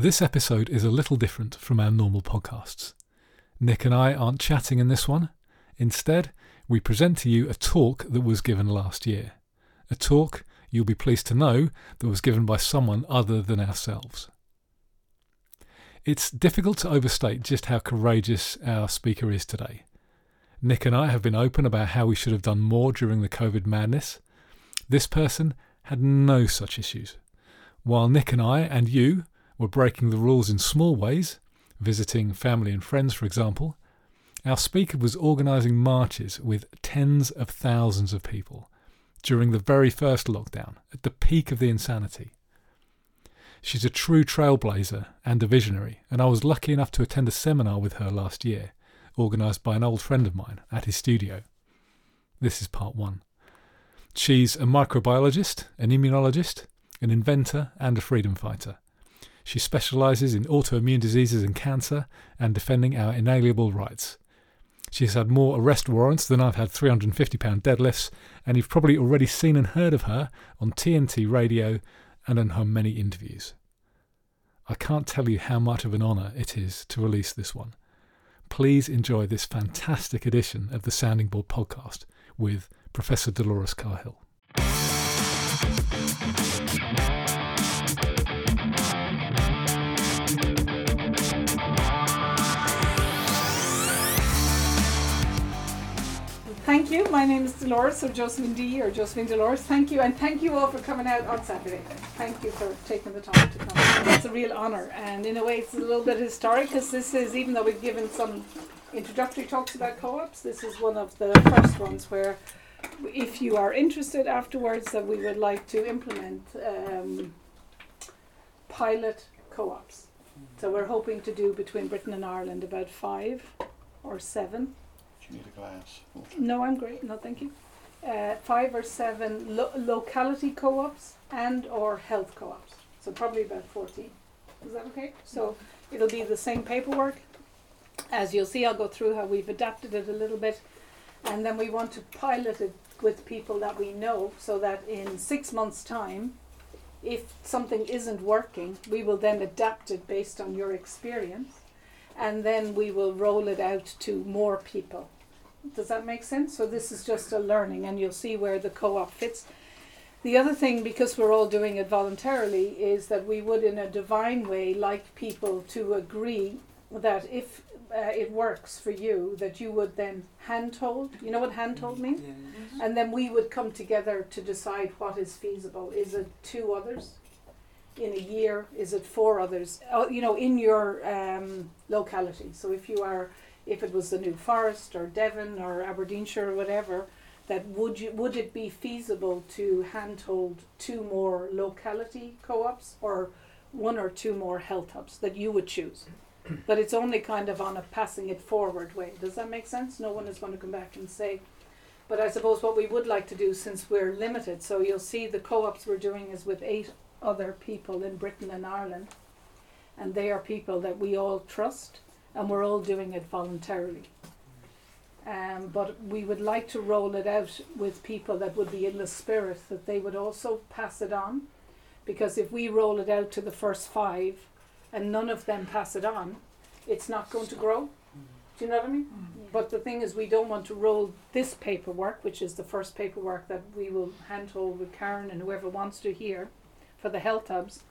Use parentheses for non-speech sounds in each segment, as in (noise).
This episode is a little different from our normal podcasts. Nic and I aren't chatting in this one. Instead, we present to you a talk that was given last year. A talk, you'll be pleased to know, that was given by someone other than ourselves. It's difficult to overstate just how courageous our speaker is today. Nic and I have been open about how we should have done more during the COVID madness. This person had no such issues. While Nic and I and you were breaking the rules in small ways, visiting family and friends, for example, our speaker was organising marches with tens of thousands of people during the very first lockdown, at the peak of the insanity. She's a true trailblazer and a visionary, and I was lucky enough to attend a seminar with her last year organised by an old friend of mine at his studio. This is part one. She's a microbiologist, an immunologist, an inventor, and a freedom fighter. She specialises in autoimmune diseases and cancer and defending our inalienable rights. She's had more arrest warrants than I've had £350 deadlifts, and you've probably already seen and heard of her on TNT radio and in her many interviews. I can't tell you how much of an honour it is to release this one please enjoy this fantastic edition of the Sounding Board podcast with Professor Dolores Cahill. Thank you. My name is Dolores, or Josephine D, or Josephine Dolores. Thank you, and thank you all for coming out on Saturday. Thank you for taking the time to come. It's a real honour, and in a way, it's a little bit historic because this is, even though we've given some introductory talks about co-ops, this is one of the first ones where, if you are interested afterwards, that we would like to implement um, pilot co-ops. So we're hoping to do between Britain and Ireland about five or seven you need a glass? no, I'm great. No, thank you. Uh, five or seven lo- locality co-ops and or health co-ops. So probably about 14. Is that okay? So it'll be the same paperwork. As you'll see, I'll go through how we've adapted it a little bit. And then we want to pilot it with people that we know so that in six months' time, if something isn't working, we will then adapt it based on your experience. And then we will roll it out to more people. Does that make sense? So this is just a learning, and you'll see where the co-op fits. The other thing, because we're all doing it voluntarily, is that we would, in a divine way, like people to agree that if uh, it works for you, that you would then hand hold. You know what hand hold means? And then we would come together to decide what is feasible. Is it two others in a year? Is it four others? Oh, you know, in your um, locality. So if you are if it was the New Forest or Devon or Aberdeenshire or whatever, that would you would it be feasible to handhold two more locality co-ops or one or two more health hubs that you would choose? (clears throat) But it's only kind of on a passing it forward way. Does that make sense? No one is going to come back and say. But I suppose what we would like to do, since we're limited, so you'll see the co-ops we're doing is with eight other people in Britain and Ireland, and they are people that we all trust and we're all doing it voluntarily. Um, but we would like to roll it out with people that would be in the spirit that they would also pass it on. Because if we roll it out to the first five and none of them pass it on, it's not going to grow. Do you know what I mean? But the thing is, we don't want to roll this paperwork, which is the first paperwork that we will handhold with Karen and whoever wants to hear for the health hubs,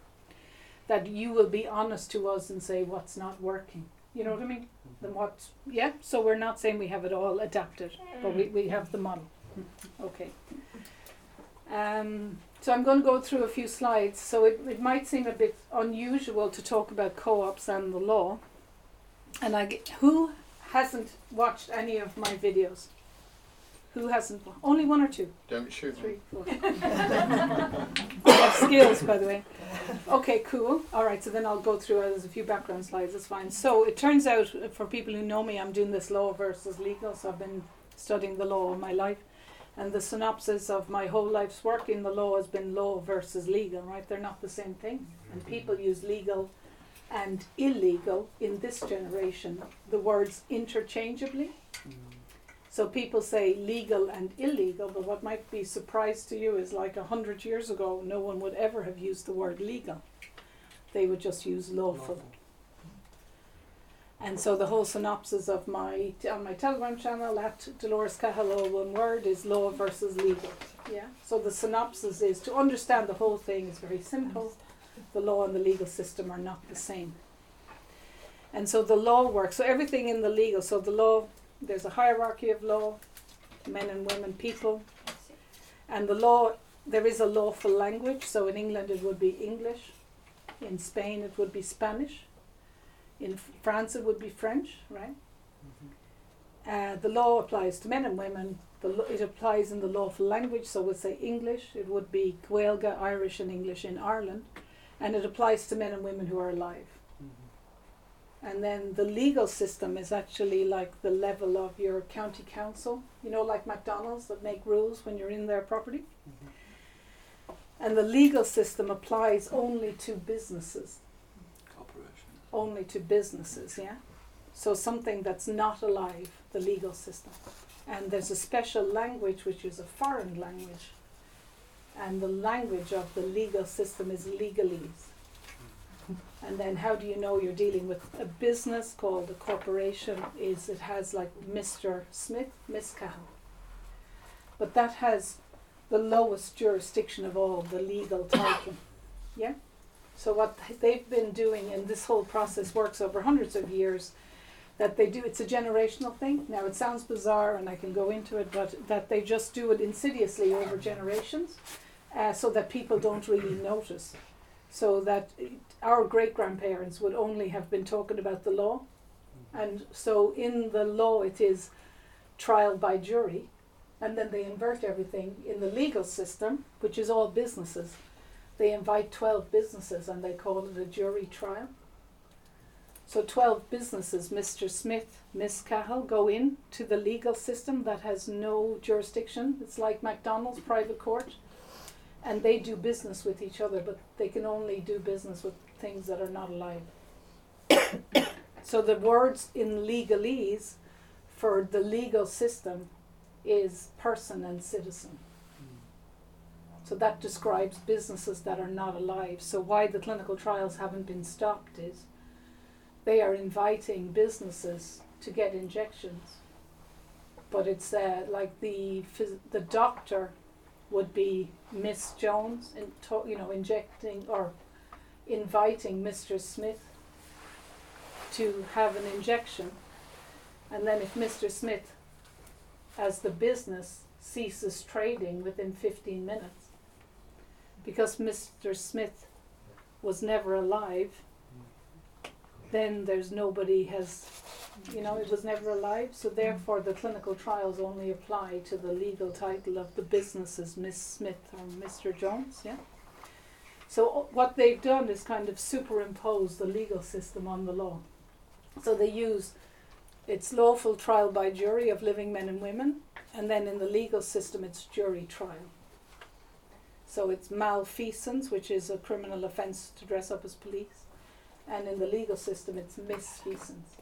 that you will be honest to us and say what's not working. You know what I mean? Then what? Yeah. So we're not saying we have it all adapted, but we, we have the model. (laughs) Okay. Um, so I'm going to go through a few slides. So it, it might seem a bit unusual to talk about co-ops and the law. And I get, who hasn't watched any of my videos? Who hasn't? Only one or two. Don't shoot me. Three, four. (laughs) I have skills, by the way. Okay, cool. All right, so then I'll go through. Uh, there's a few background slides. That's fine. So it turns out, uh, for people who know me, I'm doing this law versus legal. So I've been studying the law all my life, and the synopsis of my whole life's work in the law has been law versus legal. Right? They're not the same thing, and people use legal and illegal in this generation the words interchangeably. So people say legal and illegal, but what might be surprise to you is like a hundred years ago, no one would ever have used the word legal. they would just use lawful. And so the whole synopsis of my on my Telegram channel at Dolores Cahill, one word, is law versus legal. Yeah. So the synopsis is to understand the whole thing is very simple. The law and the legal system are not the same. And so the law works. So everything in the legal. So the law, there's a hierarchy of law, men and women, people, and the law. There is a lawful language. So in England it would be English. In Spain it would be Spanish in France, it would be French, right? Mm-hmm. Uh, the law applies to men and women. The lo- it applies in the lawful language, so we'll say English. It would be Gaeilge, Irish, and English in Ireland, and it applies to men and women who are alive. And then the legal system is actually like the level of your county council, you know, like McDonald's that make rules when you're in their property. Mm-hmm. And the legal system applies only to businesses only to businesses, yeah? So something that's not alive, the legal system. And there's a special language which is a foreign language. And the language of the legal system is legalese. And then how do you know you're dealing with a business called a corporation is it has like Mr. Smith, Miss Cahill. But that has the lowest jurisdiction of all, the legal title. (coughs) Yeah? So what they've been doing, and this whole process works over hundreds of years, that they do. It's a generational thing. Now it sounds bizarre, and I can go into it, but that they just do it insidiously over generations, uh, so that people don't really notice. So that our great grandparents would only have been talking about the law, mm-hmm. and so in the law it is trial by jury, and then they invert everything in the legal system, which is all businesses they invite 12 businesses and they call it a jury trial. So 12 businesses, Mr. Smith, Miss Cahill, go in to the legal system that has no jurisdiction. It's like McDonald's private court. And they do business with each other, but they can only do business with things that are not alive. (coughs) so the words in legalese for the legal system is person and citizen. So that describes businesses that are not alive. So why the clinical trials haven't been stopped is they are inviting businesses to get injections. But it's uh, like the phys- the doctor would be Miss Jones, to- you know, injecting or inviting Mr. Smith to have an injection, and then if Mr. Smith, as the business, ceases trading within 15 minutes, because Mr. Smith was never alive, then there's nobody has, you know, it was never alive. So therefore, the clinical trials only apply to the legal title of the businesses, Miss Smith or Mr. Jones. Yeah. So what they've done is kind of superimpose the legal system on the law. So they use it's lawful trial by jury of living men and women, and then in the legal system it's jury trial. So it's malfeasance, which is a criminal offence to dress up as police, and in the legal system it's misfeasance.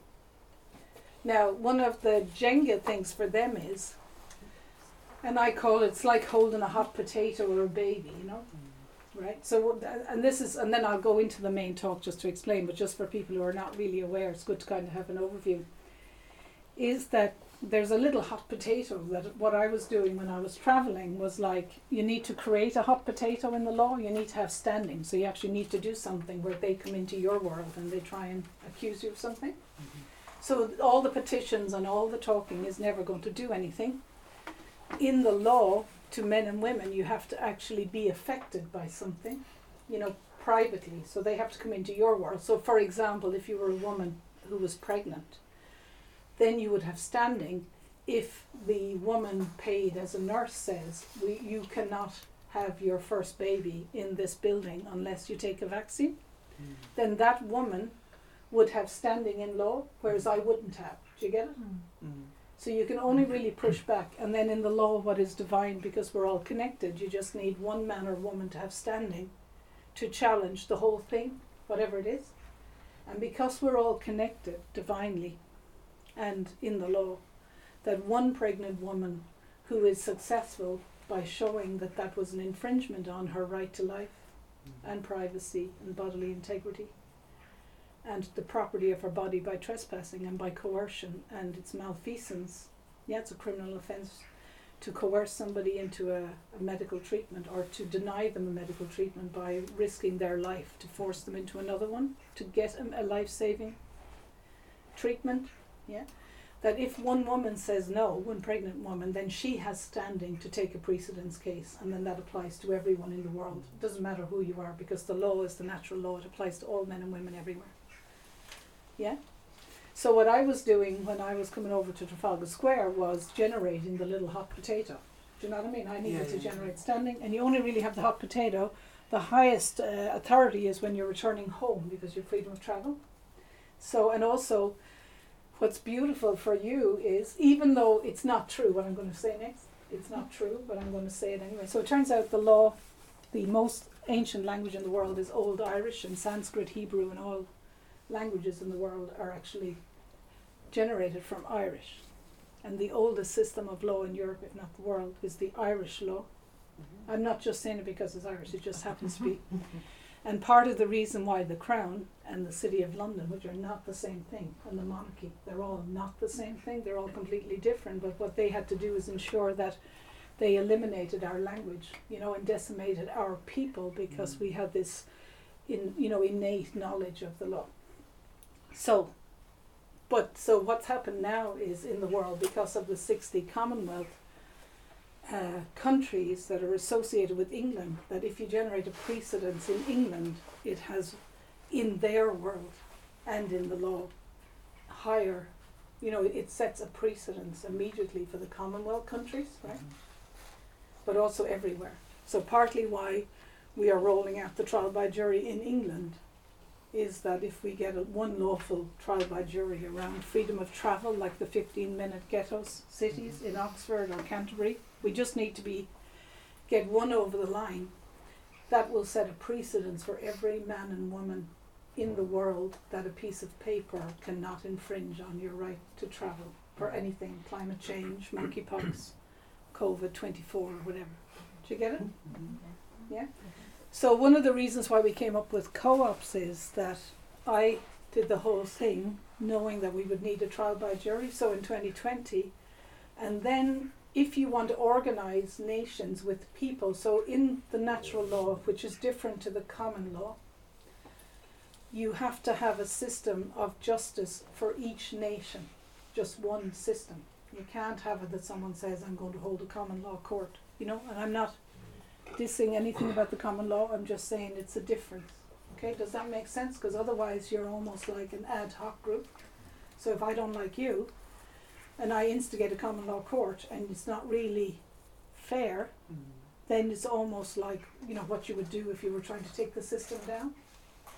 Now, one of the Jenga things for them is, and I call it, it's like holding a hot potato or a baby, you know, right? So, and this is, and then I'll go into the main talk just to explain, but just for people who are not really aware, it's good to kind of have an overview. Is that there's a little hot potato that what I was doing when I was traveling was like you need to create a hot potato in the law, you need to have standing. So you actually need to do something where they come into your world and they try and accuse you of something. Mm-hmm. So all the petitions and all the talking is never going to do anything. In the law, to men and women, you have to actually be affected by something, you know, privately. So they have to come into your world. So, for example, if you were a woman who was pregnant, then you would have standing if the woman paid as a nurse says, we, you cannot have your first baby in this building unless you take a vaccine, mm. then that woman would have standing in law, whereas I wouldn't have. Do you get it? Mm. So you can only really push back. And then in the law, what is divine, because we're all connected, you just need one man or woman to have standing to challenge the whole thing, whatever it is. And because we're all connected divinely, and in the law that one pregnant woman who is successful by showing that that was an infringement on her right to life mm-hmm. and privacy and bodily integrity and the property of her body by trespassing and by coercion and it's malfeasance. Yeah, it's a criminal offence to coerce somebody into a, a medical treatment or to deny them a medical treatment by risking their life to force them into another one to get a, a life saving treatment. Yeah. That if one woman says no, one pregnant woman, then she has standing to take a precedence case, and then that applies to everyone in the world. It doesn't matter who you are because the law is the natural law, it applies to all men and women everywhere. Yeah? So what I was doing when I was coming over to Trafalgar Square was generating the little hot potato. Do you know what I mean? I needed Yeah, to yeah, generate standing, and you only really have the hot potato. The highest uh, authority is when you're returning home because you're freedom of travel. So, and also, what's beautiful for you is even though it's not true, what I'm going to say next, it's not true, but I'm going to say it anyway. So it turns out the law, the most ancient language in the world is Old Irish and Sanskrit, Hebrew, and all languages in the world are actually generated from Irish. And the oldest system of law in Europe, if not the world, is the Irish law. Mm-hmm. I'm not just saying it because it's Irish, it just happens to be. (laughs) And part of the reason why the Crown and the City of London, which are not the same thing, and the monarchy, they're all not the same thing, they're all completely different. But what they had to do is ensure that they eliminated our language, you know, and decimated our people because Mm. we had this in you know, innate knowledge of the law. So but so what's happened now is in the world because of the 60 Commonwealth uh, countries that are associated with England, that if you generate a precedence in England, it has in their world and in the law higher, you know, it sets a precedence immediately for the Commonwealth countries, right? But also everywhere. So partly why we are rolling out the trial by jury in England is that if we get a, one lawful trial by jury around freedom of travel, like the 15 minute ghettos cities in Oxford or Canterbury, we just need to be get one over the line. That will set a precedence for every man and woman in the world that a piece of paper cannot infringe on your right to travel for anything climate change, monkeypox, COVID 24, or whatever. Do you get it? Mm-hmm. Yeah. So one of the reasons why we came up with co-ops is that I did the whole thing knowing that we would need a trial by jury. So in 2020, and then if you want to organize nations with people, so in the natural law, which is different to the common law, you have to have a system of justice for each nation, just one system. You can't have it that someone says, I'm going to hold a common law court, you know, and I'm not dissing anything about the common law, I'm just saying it's a difference. Okay, does that make sense? Because otherwise, you're almost like an ad hoc group. So if I don't like you, and I instigate a common law court, and it's not really fair, mm. then it's almost like you know what you would do if you were trying to take the system down.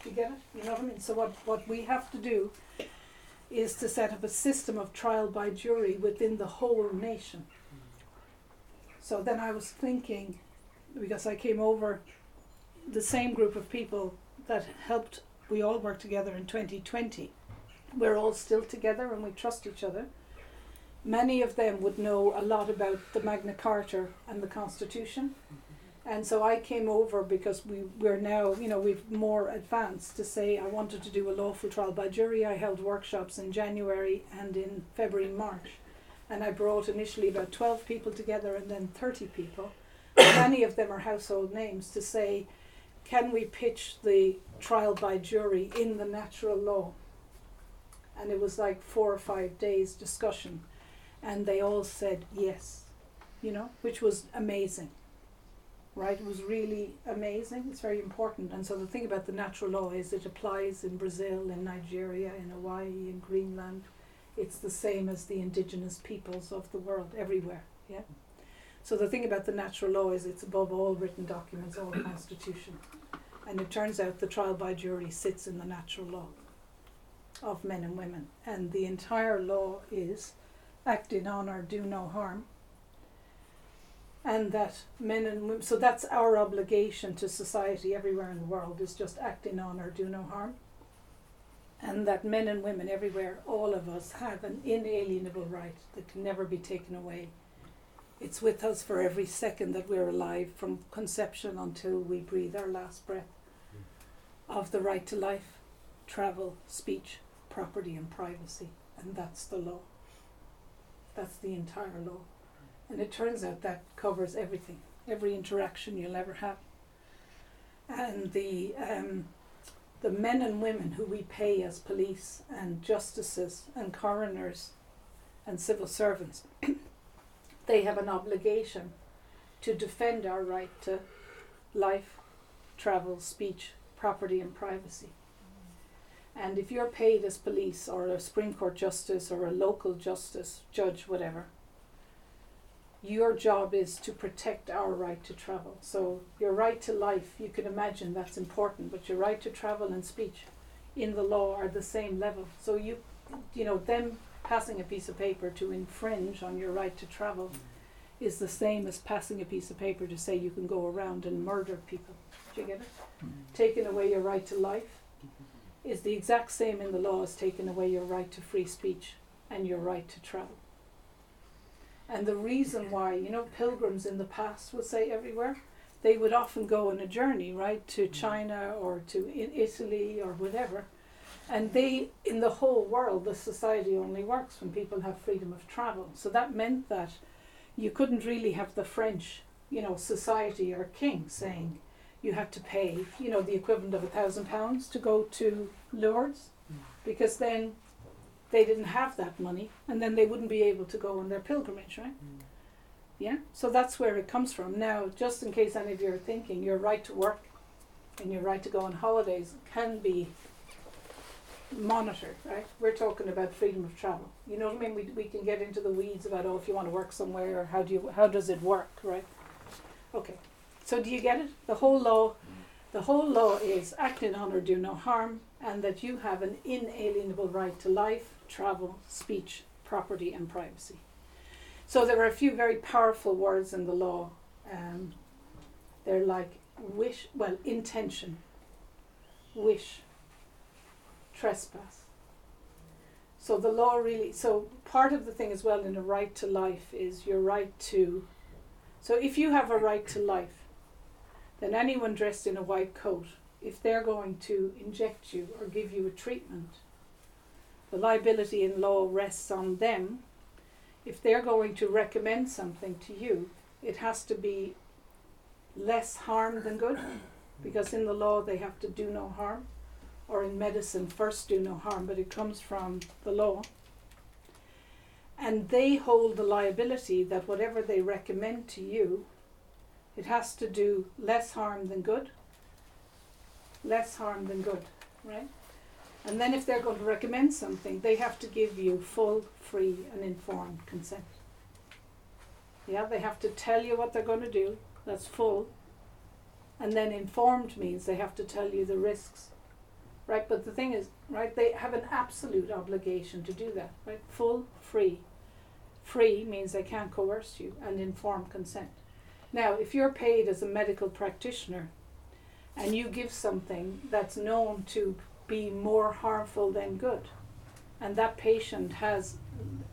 You get it? You know what I mean? So what what we have to do is to set up a system of trial by jury within the whole nation. Mm. So then I was thinking, because I came over, the same group of people that helped, we all worked together in 2020. We're all still together and we trust each other. Many of them would know a lot about the Magna Carta and the Constitution. And so I came over because we we're now, you know, we've more advanced to say I wanted to do a lawful trial by jury. I held workshops in January and in February, March. And I brought initially about 12 people together and then 30 people. Many of them are household names to say, can we pitch the trial by jury in the natural law? And it was like four or five days discussion. And they all said yes, you know, which was amazing right? It was really amazing. It's very important. And so the thing about the natural law is it applies in Brazil, in Nigeria, in Hawaii, in Greenland. It's the same as the indigenous peoples of the world everywhere. Yeah. So the thing about the natural law is it's above all written documents, all (coughs) constitution. And it turns out the trial by jury sits in the natural law of men and women. And the entire law is act in honour, do no harm and that men and women so that's our obligation to society everywhere in the world is just act in honor do no harm and that men and women everywhere all of us have an inalienable right that can never be taken away it's with us for every second that we're alive from conception until we breathe our last breath of the right to life, travel, speech, property, and privacy. And that's the law. That's the entire law. And it turns out that covers everything, every interaction you'll ever have. And the, um, the men and women who we pay as police and justices and coroners and civil servants, they have an obligation to defend our right to life, travel, speech, property, and privacy. And if you're paid as police or a Supreme Court justice or a local justice, judge, whatever, your job is to protect our right to travel. So, your right to life, you can imagine that's important, but your right to travel and speech in the law are the same level. So, you, you know, them passing a piece of paper to infringe on your right to travel is the same as passing a piece of paper to say you can go around and murder people. Do you get it? Mm. Taking away your right to life is the exact same in the law as taking away your right to free speech and your right to travel. And the reason why, you know, pilgrims in the past would say everywhere, they would often go on a journey, right, to China or to Italy or whatever. And they, in the whole world, the society only works when people have freedom of travel. So that meant that you couldn't really have the French, you know, society or king saying you have to pay, you know, the equivalent of a thousand pounds to go to Lourdes, mm. because then they didn't have that money, and then they wouldn't be able to go on their pilgrimage, right? Mm. Yeah, so that's where it comes from. Now, just in case any of you are thinking, your right to work and your right to go on holidays can be monitored, right? We're talking about freedom of travel. You know what I mean? We, we can get into the weeds about oh, if you want to work somewhere, or how do you how does it work, right? Okay, so do you get it? The whole law, the whole law is act in honor, do no harm, and that you have an inalienable right to life, travel, speech, property, and privacy. So there are a few very powerful words in the law. Um, they're like wish, well, intention, wish, trespass. So the law really, so part of the thing as well in a right to life is your right to, so if you have a right to life, then anyone dressed in a white coat, if they're going to inject you or give you a treatment, the liability in law rests on them. If they're going to recommend something to you, it has to be less harm than good, because in the law they have to do no harm or in medicine first do no harm, but it comes from the law. And they hold the liability that whatever they recommend to you, it has to do less harm than good. Less harm than good, right? And then if they're going to recommend something, they have to give you full, free, and informed consent. Yeah, they have to tell you what they're going to do, that's full. And then informed means they have to tell you the risks right? But the thing is, right, they have an absolute obligation to do that, right? Full, free. Free means they can't coerce you, and informed consent. Now, if you're paid as a medical practitioner and you give something that's known to be more harmful than good, and that patient has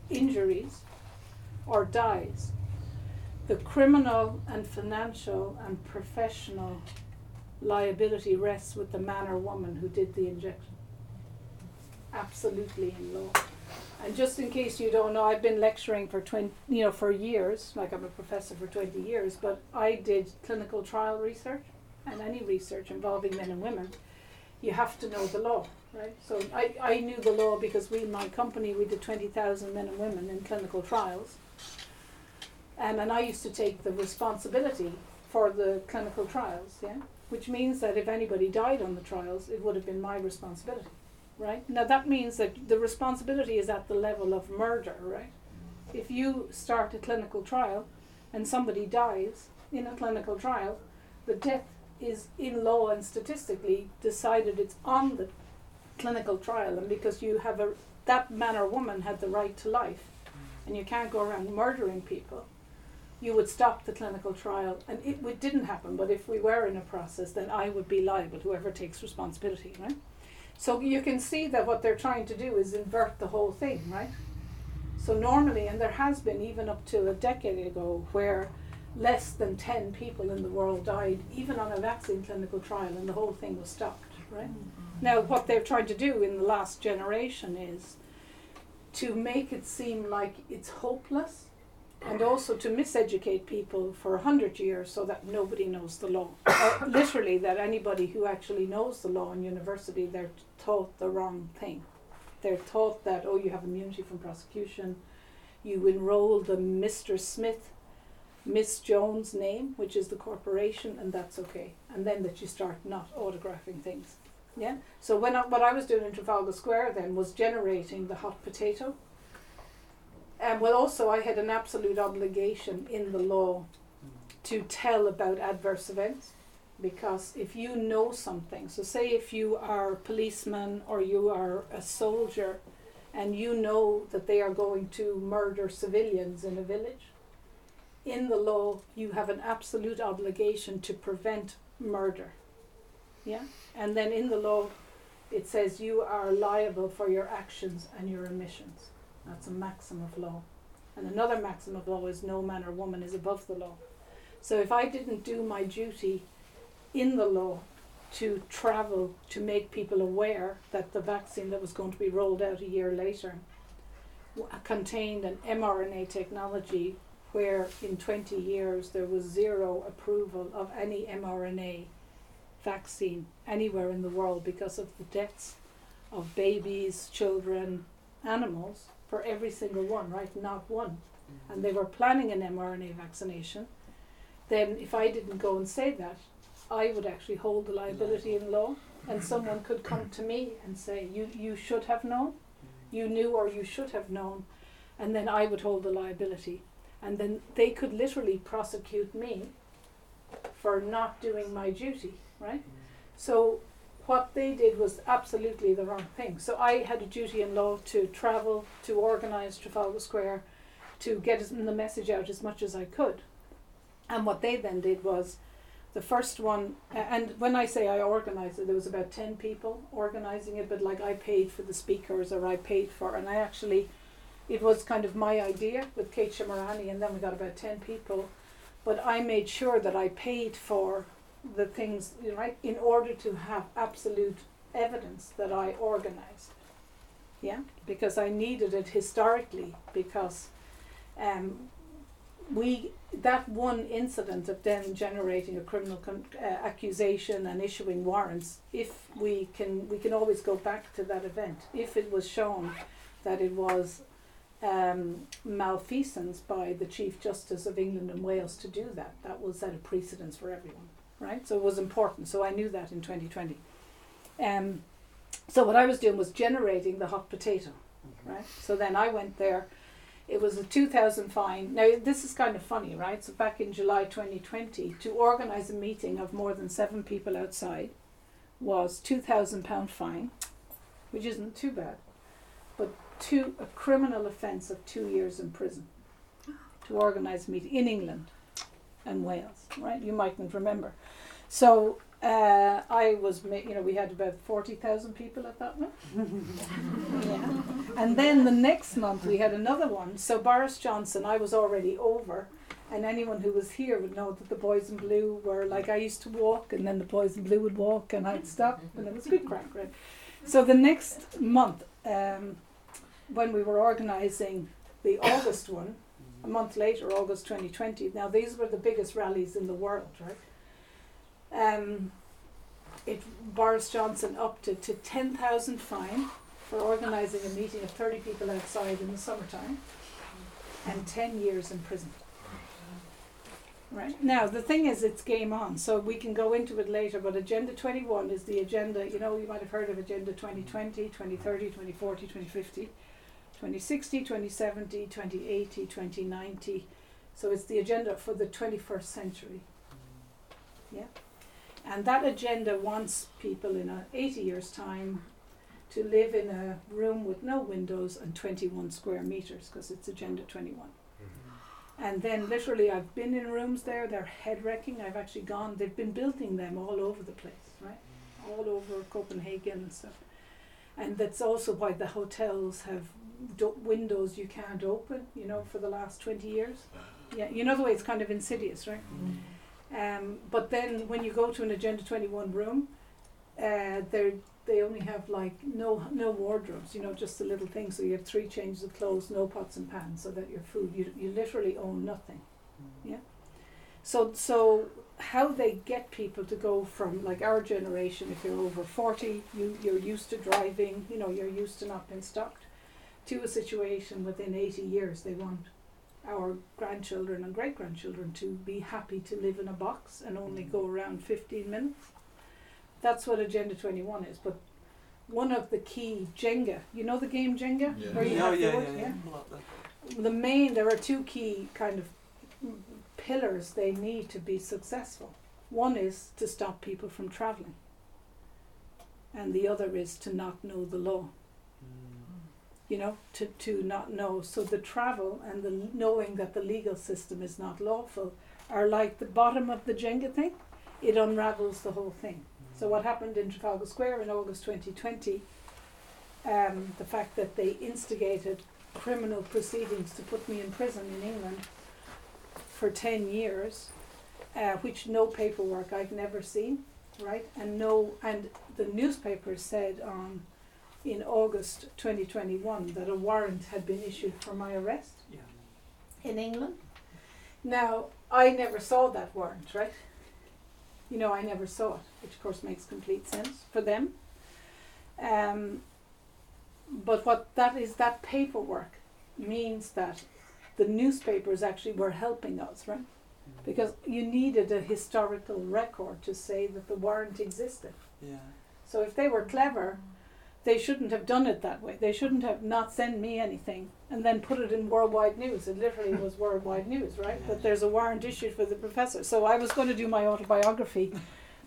injuries or dies, the criminal and financial and professional liability rests with the man or woman who did the injection. Absolutely in law. And just in case you don't know, I've been lecturing for twenty, you know, for years. Like I'm a professor for twenty years, but I did clinical trial research, and any research involving men and women, you have to know the law, right? So I, I knew the law because we, my company, we did twenty thousand men and women in clinical trials, um, and I used to take the responsibility for the clinical trials, yeah which means that if anybody died on the trials, it would have been my responsibility, right? Now that means that the responsibility is at the level of murder, right? If you start a clinical trial and somebody dies in a clinical trial, the death is in law and statistically decided it's on the clinical trial, and because you have a that man or woman had the right to life, and you can't go around murdering people you would stop the clinical trial, and it, it didn't happen. But if we were in a process, then I would be liable. Whoever takes responsibility, right? So you can see that what they're trying to do is invert the whole thing, right? So normally, and there has been even up to a decade ago, where less than ten people in the world died, even on a vaccine clinical trial, and the whole thing was stopped. right? Mm-hmm. Now, what they're trying to do in the last generation is to make it seem like it's hopeless and also to miseducate people for a hundred years so that nobody knows the law. (coughs) literally, that anybody who actually knows the law in university, they're taught the wrong thing. They're taught that, oh, you have immunity from prosecution, you enroll the Mr. Smith, Miss Jones name, which is the corporation, and that's okay. And then that you start not autographing things. Yeah. So when I, what I was doing in Trafalgar Square then was generating the hot potato. And well, also I had an absolute obligation in the law to tell about adverse events, because if you know something, so say if you are a policeman or you are a soldier, and you know that they are going to murder civilians in a village, in the law you have an absolute obligation to prevent murder. Yeah? And then in the law, it says you are liable for your actions and your omissions. That's a maxim of law. And another maxim of law is no man or woman is above the law. So if I didn't do my duty in the law to travel to make people aware that the vaccine that was going to be rolled out a year later uh, contained an mRNA technology where in 20 years there was zero approval of any mRNA vaccine anywhere in the world because of the deaths of babies, children, animals for every single one, right? Not one. And they were planning an mRNA vaccination. Then, if I didn't go and say that, I would actually hold the liability in law, and (laughs) someone could come to me and say, "You you should have known, you knew, or you should have known," and then I would hold the liability, and then they could literally prosecute me for not doing my duty, right? So what they did was absolutely the wrong thing. So I had a duty in law to travel, to organise Trafalgar Square, to get the message out as much as I could. And what they then did was the first one, and when I say I organised it, there was about 10 people organising it, but like I paid for the speakers or I paid for, and I actually, it was kind of my idea with Kate Shemirani, and then we got about 10 people. But I made sure that I paid for the things, right, in order to have absolute evidence that I organised. Yeah, because I needed it historically because um, we that one incident of them generating a criminal uh, accusation and issuing warrants. If we can, we can always go back to that event. If it was shown that it was um, malfeasance by the Chief Justice of England and Wales to do that, that will set a precedence for everyone, right? So it was important. So I knew that in 2020. Um, so what I was doing was generating the hot potato, right? So then I went there. It was a 2000 fine. Now, this is kind of funny, right? So, back in July 2020, to organise a meeting of more than seven people outside was £2,000 fine, which isn't too bad, but two, a criminal offence of two years in prison (gasps) to organise a meeting in England and Wales, right? You mightn't remember. So, uh, I was, ma- you know, we had about 40,000 people at that one. yeah. And then the next month we had another one. So Boris Johnson, I was already over, and anyone who was here would know that the boys in blue were like I used to walk, and then the boys in blue would walk, and I'd stop, and it was good crack, right? So the next month, um, when we were organising the August one, a month later, August 2020. Now these were the biggest rallies in the world, right? Um, it Boris Johnson it to ten thousand fine for organising a meeting of 30 people outside in the summertime and 10 years in prison. Right. Now, the thing is, it's game on, so we can go into it later, but Agenda 21 is the agenda, you know, you might have heard of Agenda 2020, 2030, 2040, 2050, 2060, 2070, 2080, 2090. So it's the agenda for the 21st century. Yeah. And that agenda wants people in a 80 years' time to live in a room with no windows and 21 square meters because it's Agenda 21. Mm-hmm. And then literally, I've been in rooms there, they're head wrecking. I've actually gone, they've been building them all over the place, right? All over Copenhagen and stuff. And that's also why the hotels have do- windows you can't open, you know, for the last 20 years. Yeah, you know the way it's kind of insidious, right? Um, but then when you go to an Agenda 21 room, uh, they they only have like no no wardrobes, you know, just the little things. So you have three changes of clothes, no pots and pans, so that your food you you literally own nothing. Yeah. So so how they get people to go from like our generation, if you're over forty, you you're used to driving, you know, you're used to not being stopped, to a situation within eighty years they want our grandchildren and great grandchildren to be happy to live in a box and only go around fifteen minutes. That's what Agenda twenty one is. But one of the key Jenga, you know the game Jenga? Yeah. Where you Oh, have yeah, the yeah, wood? yeah. the main there are two key kind of mm, pillars they need to be successful one is to stop people from traveling and the other is to not know the law you know to, to not know. So the travel and the knowing that the legal system is not lawful are like the bottom of the jenga thing. It unravels the whole thing. So what happened in trafalgar square in august 2020 um, the fact that they instigated criminal proceedings to put me in prison in England for 10 years, uh, which no paperwork I've never seen, right? And no, and the newspaper said on in August 2021 that a warrant had been issued for my arrest Yeah. in England. Now, I never saw that warrant, right? You know, I never saw it, which of course makes complete sense for them. Um, but what that is, that paperwork means that the newspapers actually were helping us, right? Because you needed a historical record to say that the warrant existed. Yeah. So if they were clever, they shouldn't have done it that way. They shouldn't have not sent me anything and then put it in worldwide news. It literally was (laughs) worldwide news, right? That there's a warrant issued for the professor. So I was going to do my autobiography,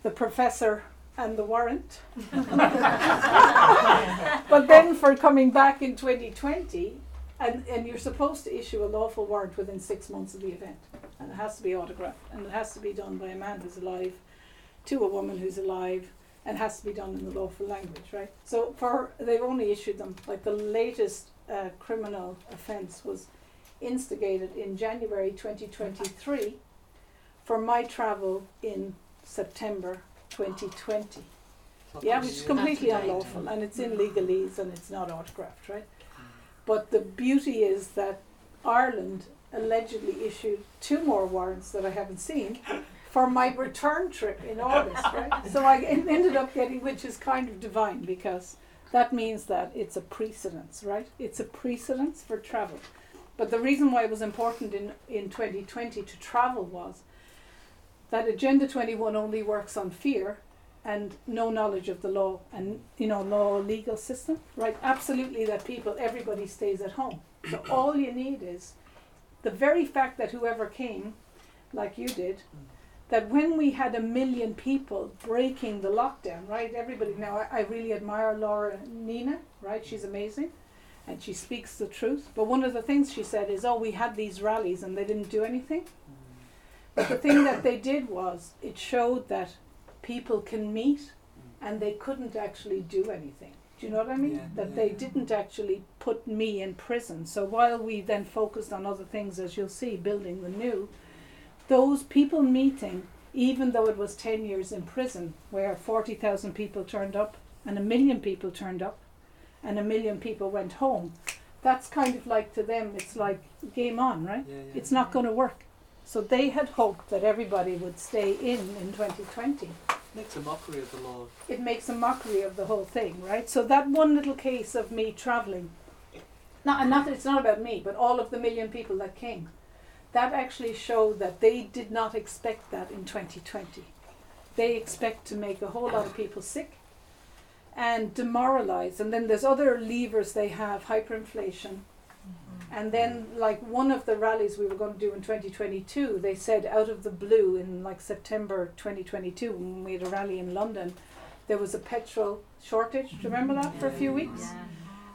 The Professor and the Warrant. (laughs) but then for coming back in 2020, and, and you're supposed to issue a lawful warrant within six months of the event. And it has to be autographed. And it has to be done by a man who's alive to a woman who's alive and has to be done in the lawful language, right? So for they've only issued them like the latest uh, criminal offence was instigated in January 2023 for my travel in September 2020. Yeah, which is completely Up to date. unlawful and it's in legalese and it's not autographed, right? But the beauty is that Ireland allegedly issued two more warrants that I haven't seen for my return trip in August, (laughs) right? So I ended up getting, which is kind of divine because that means that it's a precedence, right? It's a precedence for travel. But the reason why it was important in, in 2020 to travel was that Agenda 21 only works on fear and no knowledge of the law and you know law legal system right absolutely that people everybody stays at home so all you need is the very fact that whoever came like you did that when we had a million people breaking the lockdown right everybody now I, I really admire laura nina right she's amazing and she speaks the truth but one of the things she said is oh we had these rallies and they didn't do anything but the thing that they did was it showed that people can meet and they couldn't actually do anything. Do you know what I mean? Yeah, that yeah, they yeah. didn't actually put me in prison. So while we then focused on other things, as you'll see, building the new, those people meeting, even though it was 10 years in prison, where 40,000 people turned up and a million people turned up and a million people went home, that's kind of like to them, it's like game on, right? Yeah, yeah. It's not going to work. So they had hoped that everybody would stay in in 2020 It makes a mockery of the law. it makes a mockery of the whole thing, right? So that one little case of me traveling, not and not it's not about me, but all of the million people that came, that actually showed that they did not expect that in 2020. They expect to make a whole lot of people sick and demoralize. And then there's other levers they have, hyperinflation. Mm-hmm. And then, like one of the rallies we were going to do in 2022, they said out of the blue in like September 2022, when we had a rally in London, there was a petrol shortage. Do you remember that for a few weeks?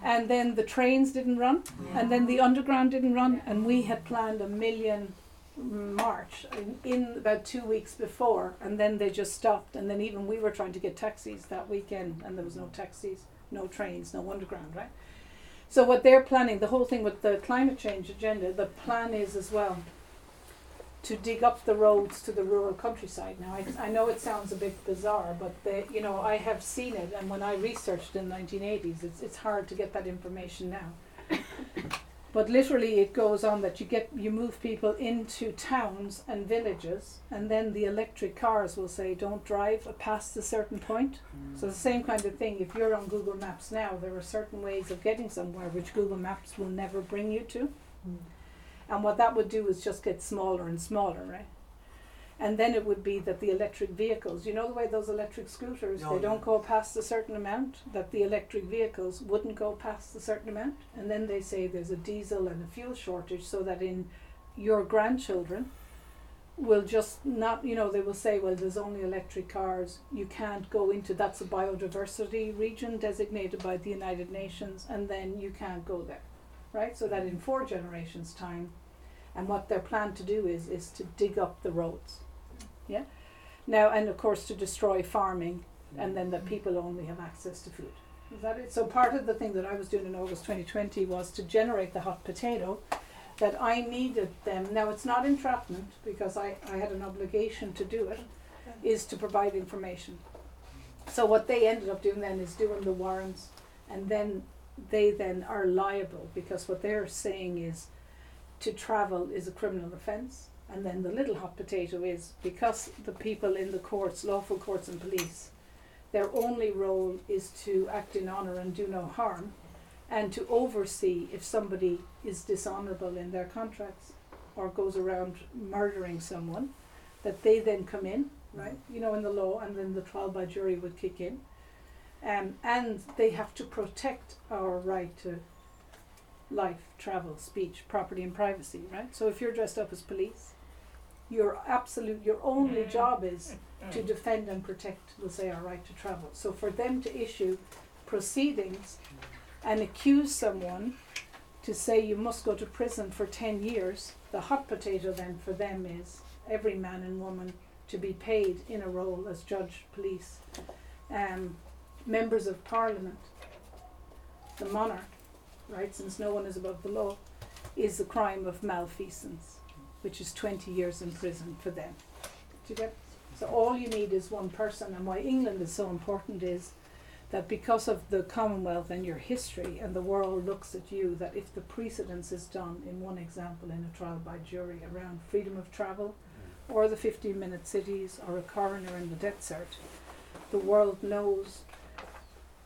And then the trains didn't run, and then the underground didn't run, and we had planned a million march in, in about two weeks before, and then they just stopped. And then even we were trying to get taxis that weekend, and there was no taxis, no trains, no underground, right? So what they're planning, the whole thing with the climate change agenda, the plan is as well to dig up the roads to the rural countryside. Now, I, I know it sounds a bit bizarre, but they, you know, I have seen it, and when I researched in the 1980s, it's, it's hard to get that information now. (laughs) but literally, it goes on that you get you move people into towns and villages, and then the electric cars will say, "Don't drive past a certain point." Hmm. So the same kind of thing. If you're on Google Maps now, there are certain ways of getting somewhere which Google Maps will never bring you to. Hmm. And what that would do is just get smaller and smaller, right? And then it would be that the electric vehicles, you know the way those electric scooters, Oh, they don't go past a certain amount, that the electric vehicles wouldn't go past a certain amount. And then they say there's a diesel and a fuel shortage so that in your grandchildren will just not, you know, they will say, well, there's only electric cars. You can't go into, that's a biodiversity region designated by the United Nations, and then you can't go there, right? So that in four generations' time, and what they're planned to do is is to dig up the roads, yeah. Now and of course to destroy farming, and then that people only have access to food. Is that it? So part of the thing that I was doing in August 2020 was to generate the hot potato. That I needed them. Now it's not entrapment because I, I had an obligation to do it, is to provide information. So what they ended up doing then is doing the warrants, and then they then are liable because what they're saying is to travel is a criminal offence. And then the little hot potato is because the people in the courts, lawful courts and police, their only role is to act in honour and do no harm and to oversee if somebody is dishonourable in their contracts or goes around murdering someone, that they then come in, right? Mm-hmm. You know, in the law, and then the trial by jury would kick in. Um, and they have to protect our right to life, travel, speech, property, and privacy, right? So if you're dressed up as police, your absolute, your only job is to defend and protect, let's say, our right to travel. So for them to issue proceedings and accuse someone to say you must go to prison for 10 years, the hot potato then for them is every man and woman to be paid in a role as judge, police, um, members of parliament, the monarch, right, since no one is above the law, is the crime of malfeasance, which is 20 years in prison for them. Do you get? So all you need is one person, and why England is so important is that because of the Commonwealth and your history, and the world looks at you, that if the precedence is done in one example in a trial by jury around freedom of travel, mm. or the 15 minute cities, or a coroner in the death cert, the world knows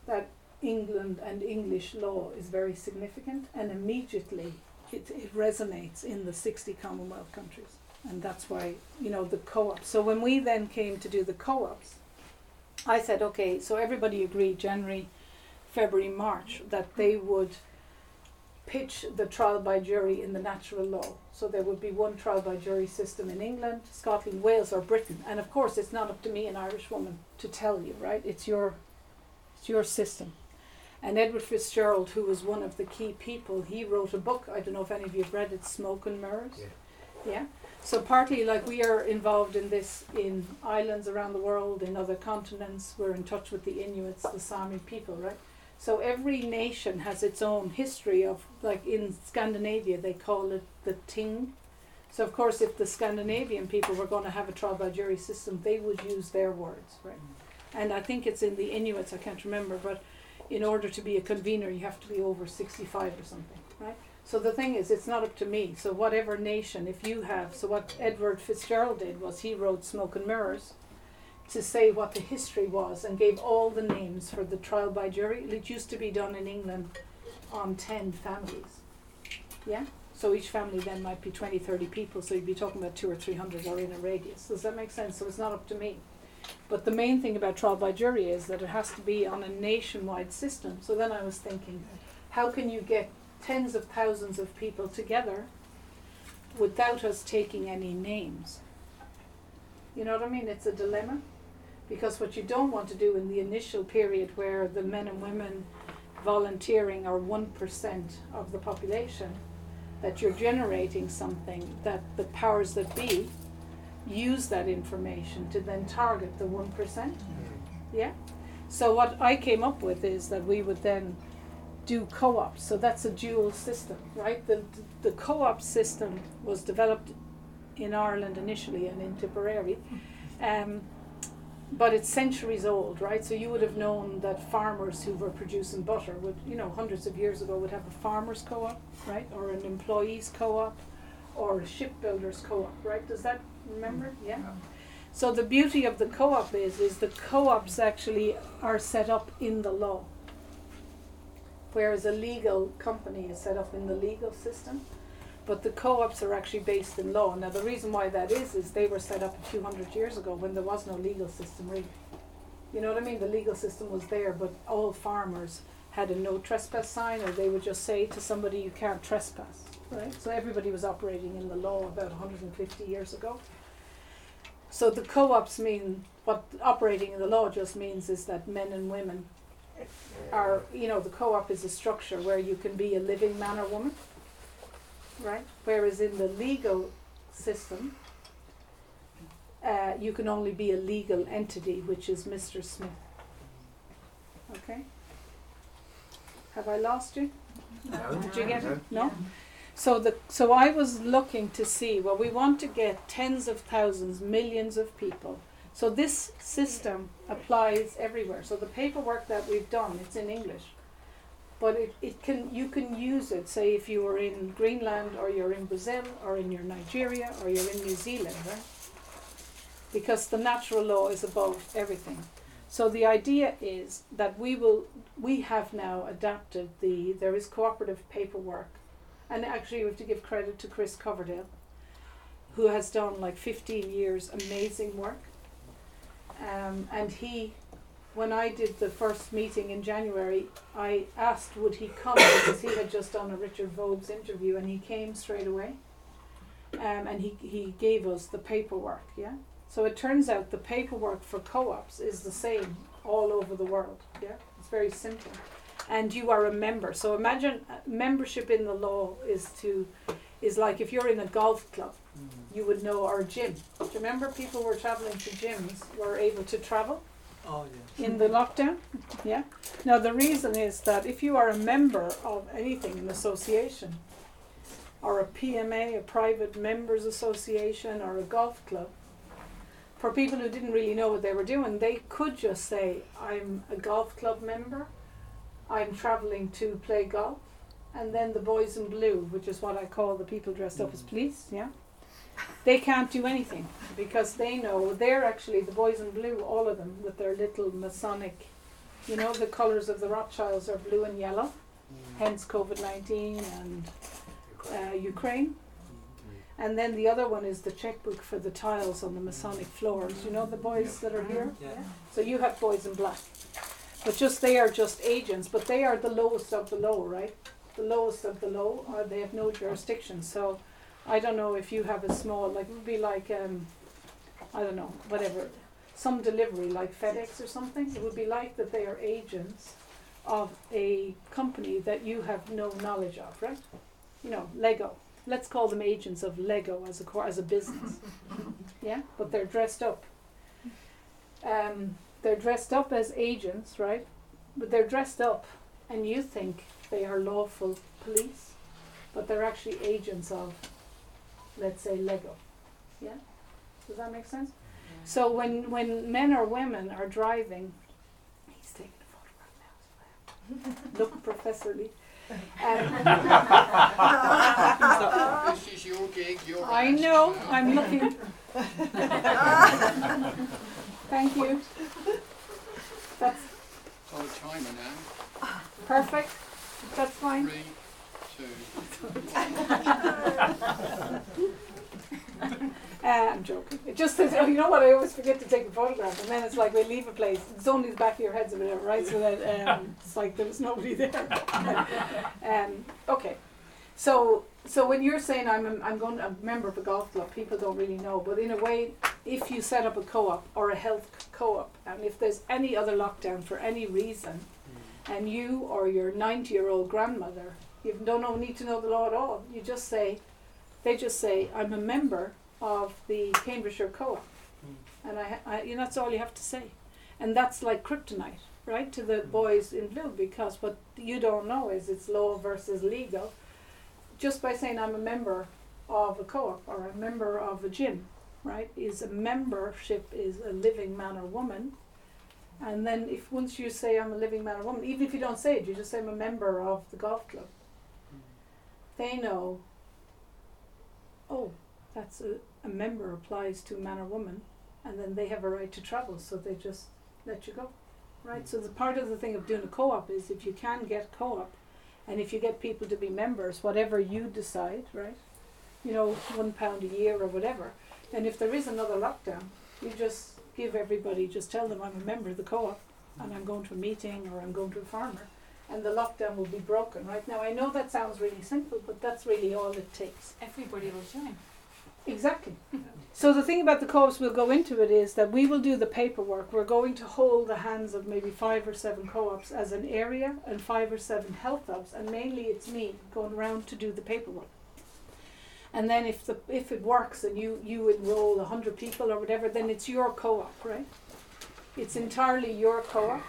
that England and English law is very significant, and immediately it, it resonates in the 60 Commonwealth countries. And that's why, you know, the co ops. So when we then came to do the co ops, I said, okay, so everybody agreed January, February, March that they would pitch the trial by jury in the natural law. So there would be one trial by jury system in England, Scotland, Wales, or Britain. And of course, it's not up to me, an Irish woman, to tell you, right? It's your, it's your system. And Edward Fitzgerald, who was one of the key people, he wrote a book. I don't know if any of you have read it, Smoke and Mirrors. Yeah. Yeah. So partly, like we are involved in this in islands around the world, in other continents. We're in touch with the Inuits, the Sami people, right? So every nation has its own history of, like in Scandinavia, they call it the ting. So of course, if the Scandinavian people were going to have a trial by jury system, they would use their words, right? Mm. And I think it's in the Inuits. I can't remember, but in order to be a convener, you have to be over sixty-five or something, right? So the thing is, it's not up to me. So whatever nation, if you have, so what Edward Fitzgerald did was he wrote Smoke and Mirrors to say what the history was and gave all the names for the trial by jury. It used to be done in England on 10 families. Yeah? So each family then might be 20, 30 people, so you'd be talking about two or three hundred or in a radius. Does that make sense? So it's not up to me. But the main thing about trial by jury is that it has to be on a nationwide system. So then I was thinking, how can you get tens of thousands of people together without us taking any names? You know what I mean? It's a dilemma. Because what you don't want to do in the initial period where the men and women volunteering are 1% of the population, that you're generating something that the powers that be use that information to then target the 1%. Yeah? So what I came up with is that we would then do co-ops. So that's a dual system, right? The the co-op system was developed in Ireland initially and in Tipperary. Um, but it's centuries old, right? So you would have known that farmers who were producing butter would, you know, hundreds of years ago would have a farmers co-op, right, or an employees co-op, or a shipbuilders co-op, right? Does that remember? Yeah. So the beauty of the co-op is, is the co-ops actually are set up in the law, whereas a legal company is set up in the legal system. But the co-ops are actually based in law. Now the reason why that is is they were set up a few hundred years ago when there was no legal system really. You know what I mean? The legal system was there, but all farmers had a no trespass sign, or they would just say to somebody, "You can't trespass." Right. So everybody was operating in the law about 150 years ago. So the co-ops mean what operating in the law just means is that men and women are, you know, the co-op is a structure where you can be a living man or woman, right? Whereas in the legal system, uh, you can only be a legal entity, which is Mr. Smith. Okay. Have I lost you? No. Did you get it? No. So the so I was looking to see. Well, we want to get tens of thousands, millions of people. So this system applies everywhere. So the paperwork that we've done, it's in English, but it, it can you can use it. Say if you were in Greenland or you're in Brazil or in your Nigeria or you're in New Zealand, right? Because the natural law is above everything. So the idea is that we will we have now adapted the there is cooperative paperwork and actually, we have to give credit to Chris Coverdale, who has done like 15 years amazing work. Um, and he, when I did the first meeting in January, I asked would he come because he had just done a Richard Vobes interview and he came straight away. Um, and he, he gave us the paperwork, yeah? So it turns out the paperwork for co ops is the same all over the world, yeah? It's very simple and you are a member. So imagine uh, membership in the law is to is like if you're in a golf club, you would know our gym. Do you remember people were traveling to gyms were able to travel Oh, yeah. in the lockdown? Yeah. Now the reason is that if you are a member of anything, an association, or a PMA, a private members association, or a golf club, for people who didn't really know what they were doing, they could just say, I'm a golf club member, I'm travelling to play golf, and then the boys in blue, which is what I call the people dressed up as mm-hmm. police, yeah, they can't do anything because they know they're actually the boys in blue, all of them, with their little Masonic, you know, the colours of the Rothschilds are blue and yellow, mm-hmm. hence COVID 19 and uh, Ukraine. Mm-hmm. And then the other one is the checkbook for the tiles on the Masonic floors. You know the boys that are here? Yeah. So you have boys in black. But just they are just agents, but they are the lowest of the low, right? The lowest of the low, or they have no jurisdiction. So I don't know if you have a small, like it would be like, um, I don't know, whatever, some delivery like FedEx or something. It would be like that they are agents of a company that you have no knowledge of, right? You know, Lego. Let's call them agents of Lego as a cor- as a business. (laughs) yeah, but they're dressed up. Um, they're dressed up as agents, right? But they're dressed up, and you think they are lawful police, but they're actually agents of, let's say, Lego. Yeah? Does that make sense? So when, when men or women are driving, he's taking a photograph now. Look (laughs) professorly. Um, This is your gig, your I know, I'm looking. (laughs) Thank you. That's Oh, timer now. perfect. That's fine. Three, two. (laughs) Uh, I'm joking. It just says, oh, you know what? I always forget to take a photograph, and then it's like we leave a place. It's only the back of your heads or whatever, right? So that um, it's like there was nobody there. (laughs) um, okay. So, so when you're saying I'm a, I'm going to, a member of a golf club, people don't really know. But in a way, if you set up a co-op or a health co-op, and if there's any other lockdown for any reason, hmm. and you or your 90-year-old grandmother, you don't know, need to know the law at all. You just say, they just say, I'm a member of the Cambridgeshire Co-op, hmm. and I, I, you know, that's all you have to say, and that's like kryptonite, right, to the hmm. boys in blue, because what you don't know is it's law versus legal. Just by saying I'm a member, of a co-op or a member of a gym, right? Is a membership is a living man or woman. And then if once you say I'm a living man or woman, even if you don't say it, you just say I'm a member of the golf club. They know. Oh, that's a, a member applies to man or woman, and then they have a right to travel, so they just let you go, right? So the part of the thing of doing a co-op is if you can get co-op, and if you get people to be members, whatever you decide, right? You know, one pound a year or whatever. And if there is another lockdown, you just give everybody, just tell them I'm a member of the co-op, and I'm going to a meeting or I'm going to a farmer, and the lockdown will be broken, right? Now I know that sounds really simple, but that's really all it takes. Everybody will join. Exactly. (laughs) So the thing about the co-ops, we'll go into it, is that we will do the paperwork. We're going to hold the hands of maybe five or seven co-ops as an area and five or seven health hubs, and mainly it's me going around to do the paperwork. And then if the if it works and you you enroll a hundred people or whatever, then it's your co-op, right? It's entirely your co-op,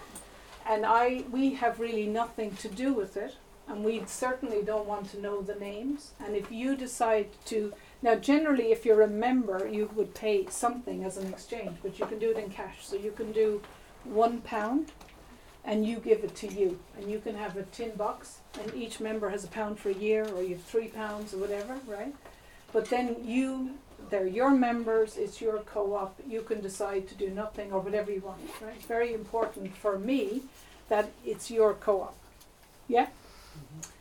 and I we have really nothing to do with it, and we certainly don't want to know the names. And if you decide to now, generally, if you're a member, you would pay something as an exchange, but you can do it in cash. So you can do one pound, and you give it to you, and you can have a tin box, and each member has a pound for a year, or you have three pounds or whatever, right? But then you, they're your members. It's your co-op. You can decide to do nothing or whatever you want, right? It's very important for me that it's your co-op. Yeah. Mm-hmm.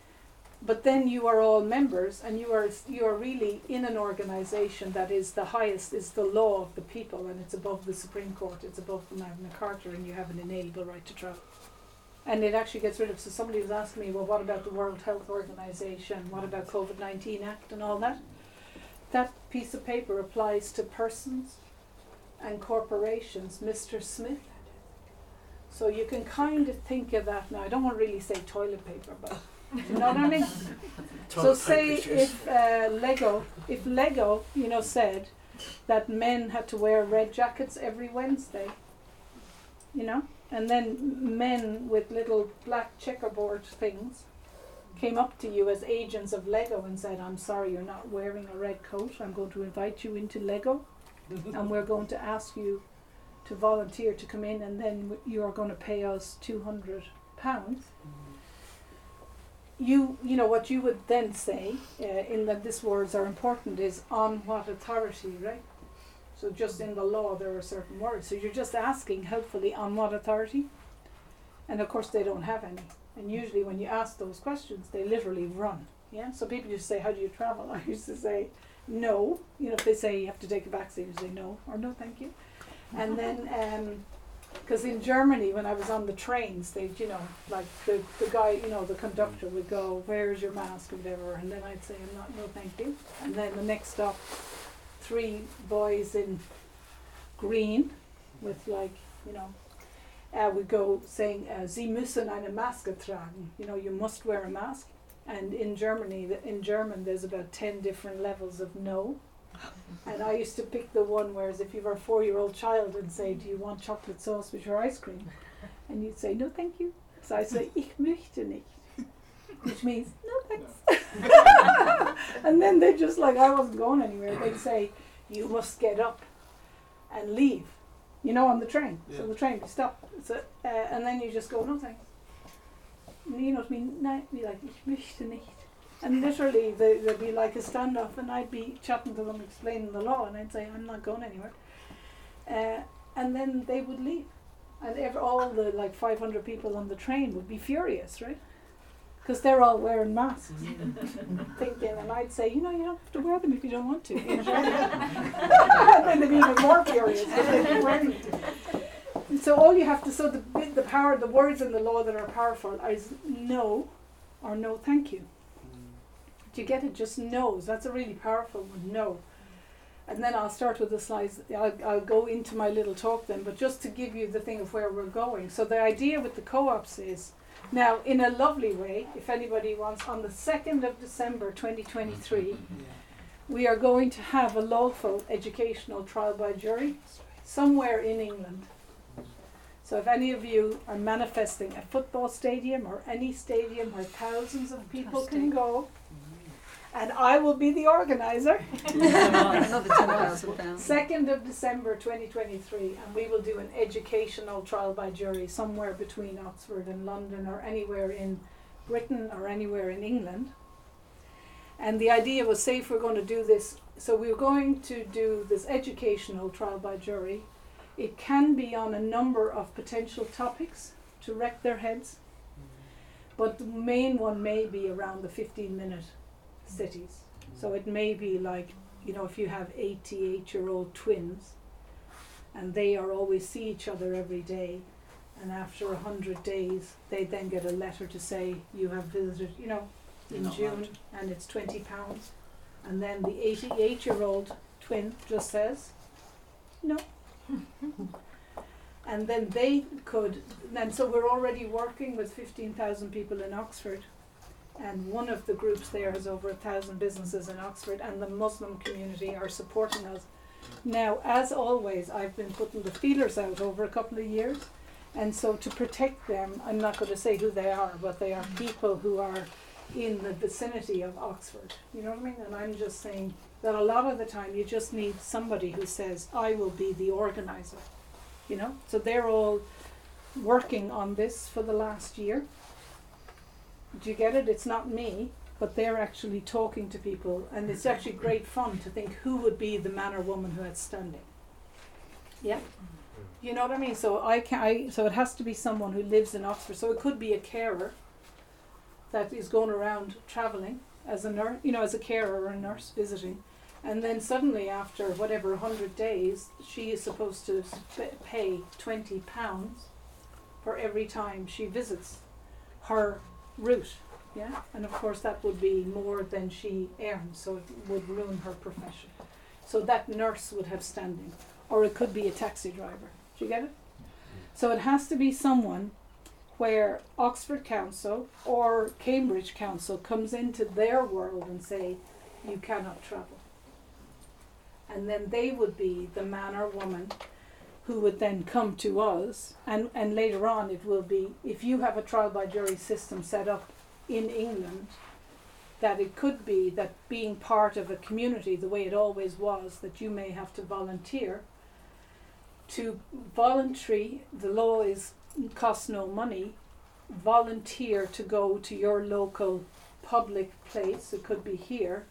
But then you are all members, and you are you are really in an organisation that is the highest, is the law of the people, and it's above the Supreme Court, it's above the Magna Carta, and you have an inalienable right to travel. And it actually gets rid of. So somebody was asking me, well, what about the World Health Organization? What about COVID nineteen Act and all that? That piece of paper applies to persons and corporations, Mr. Smith. So you can kind of think of that now. I don't want to really say toilet paper, but you know what I mean. So say if uh, Lego, if Lego, you know, said that men had to wear red jackets every Wednesday, you know, and then men with little black checkerboard things came up to you as agents of Lego and said, "I'm sorry, you're not wearing a red coat. I'm going to invite you into Lego, and we're going to ask you to volunteer to come in, and then w- you are going to pay us two hundred pounds." You you know what you would then say uh, in that these words are important is on what authority right? So just in the law there are certain words. So you're just asking helpfully on what authority? And of course they don't have any. And usually when you ask those questions they literally run yeah? So people just say how do you travel? (laughs) I used to say no. You know if they say you have to take a vaccine you say no or no thank you. And then um, because in Germany, when I was on the trains, they, you know, like the, the guy, you know, the conductor would go, "Where's your mask?" or whatever, and then I'd say, "I'm not, no, thank you." And then the next stop, three boys in green, with like, you know, uh, would go saying, uh, "Sie müssen eine Maske tragen." You know, you must wear a mask. And in Germany, in German, there's about ten different levels of no. And I used to pick the one whereas if you were a four year old child and say, Do you want chocolate sauce with your ice cream? And you'd say, No, thank you. So I say, Ich möchte nicht. Which means, No, thanks. (laughs) and then they just like, I wasn't going anywhere. They'd say, You must get up and leave. You know, on the train. So the train would stop. So, uh, and then you just go, No, thanks. And you know what I mean? No, be like, Ich möchte nicht. And literally, they, there'd be like a standoff, and I'd be chatting to them, explaining the law, and I'd say, I'm not going anywhere. Uh, and then they would leave. And ev all the like 500 people on the train would be furious, right? Because they're all wearing masks, (laughs) thinking, and I'd say, you know, you don't have to wear them if you don't want to. (laughs) and then they'd be even more furious. if they didn't wear them. And So all you have to, so the, the power, the words in the law that are powerful is no or no thank you. Do you get it? Just knows. That's a really powerful one. No. And then I'll start with the slides. I'll, I'll go into my little talk then, but just to give you the thing of where we're going. So the idea with the co-ops is, now in a lovely way, if anybody wants, on the 2nd of December 2023, mm-hmm. we are going to have a lawful educational trial by jury somewhere in England. So if any of you are manifesting a football stadium or any stadium where thousands of people can go, and I will be the organizer. (laughs) Another ten thousand pounds. Second of December, twenty twenty three, and we will do an educational trial by jury somewhere between Oxford and London, or anywhere in Britain, or anywhere in England. And the idea was, say, if we're going to do this, so we're going to do this educational trial by jury. It can be on a number of potential topics to wreck their heads, but the main one may be around the 15 minute cities. So it may be like, you know, if you have 88 year old twins and they are always see each other every day, and after a 100 days, they then get a letter to say, you have visited, you know, You're in June, allowed. and it's 20 pounds. And then the 88 year old twin just says, no. and then they could, and so we're already working with 15,000 people in Oxford. And one of the groups there has over a thousand businesses in Oxford, and the Muslim community are supporting us. Now, as always, I've been putting the feelers out over a couple of years, and so to protect them, I'm not going to say who they are, but they are people who are in the vicinity of Oxford. You know what I mean? And I'm just saying that a lot of the time you just need somebody who says, I will be the organizer. You know? So they're all working on this for the last year. Do you get it? It's not me, but they're actually talking to people, and it's mm-hmm. actually great fun to think who would be the man or woman who had standing. Yeah? Mm-hmm. You know what I mean? So I can I so it has to be someone who lives in Oxford. So it could be a carer that is going around traveling as a nurse, you know, as a carer or a nurse visiting. And then suddenly, after whatever, 100 days, she is supposed to sp- pay £20 for every time she visits her route. Yeah? And of course, that would be more than she earns, so it would ruin her profession. So that nurse would have standing. Or it could be a taxi driver. Do you get it? So it has to be someone where Oxford Council or Cambridge Council comes into their world and say, you cannot travel. And then they would be the man or woman who would then come to us and, and later on it will be if you have a trial by jury system set up in England that it could be that being part of a community the way it always was that you may have to volunteer to voluntary the law is costs no money volunteer to go to your local public place it could be here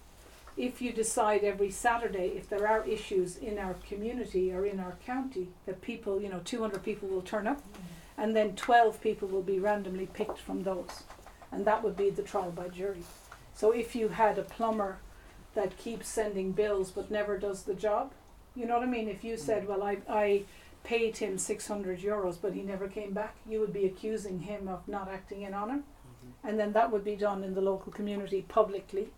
if you decide every saturday if there are issues in our community or in our county that people you know 200 people will turn up mm-hmm. and then 12 people will be randomly picked from those. And that would be the trial by jury. So if you had a plumber that keeps sending bills but never does the job you know what i mean? If you said mm. well i i paid him 600 euros but he never came back you would be accusing him of not acting in honor mm-hmm. and then that would be done in the local community publicly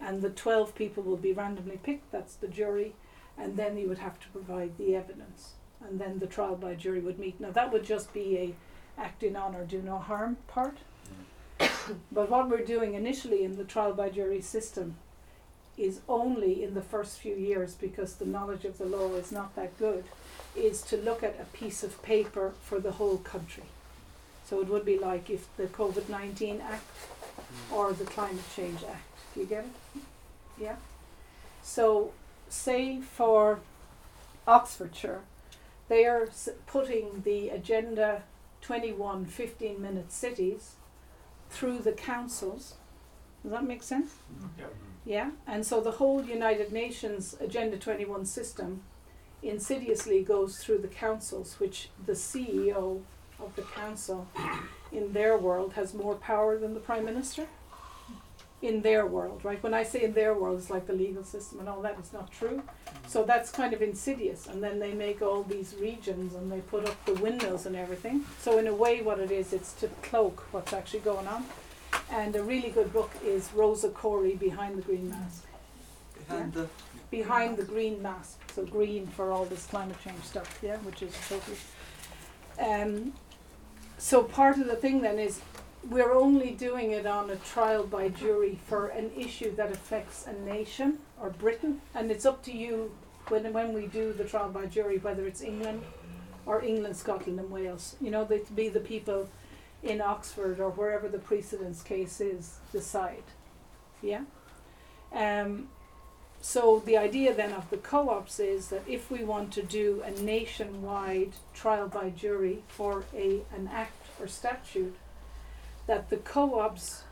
and the 12 people will be randomly picked that's the jury and then you would have to provide the evidence. And then the trial by jury would meet. Now that would just be a act in honor do no harm part. But what we're doing initially in the trial by jury system is only in the first few years because the knowledge of the law is not that good is to look at a piece of paper for the whole country. So it would be like if the covid-19 act hmm. or the climate change act you get it? Yeah. So say for oxfordshire they are putting the agenda 21 15 minute cities through the councils. Does that make sense? Mm-hmm. Yeah. yeah, and so the whole United Nations Agenda 21 system insidiously goes through the councils, which the CEO of the council in their world has more power than the Prime Minister. In their world, right? When I say in their world, it's like the legal system and all that, it's not true. So that's kind of insidious. And then they make all these regions and they put up the windows and everything. So, in a way, what it is, it's to cloak what's actually going on. And a really good book is Rosa Koire Behind the Green Mask. Behind the Behind the Green Mask. So green for all this climate change stuff, yeah, which is totally. Um, so part of the thing then is we're only doing it on a trial by jury for an issue that affects a nation or Britain, and it's up to you when when we do the trial by jury whether it's England or England, Scotland, and Wales. You know, they'd be the people in Oxford or wherever the precedence case is decide. Yeah? Um, so the idea then of the co-ops is that if we want to do a nationwide trial by jury for a an act or statute, that the co-ops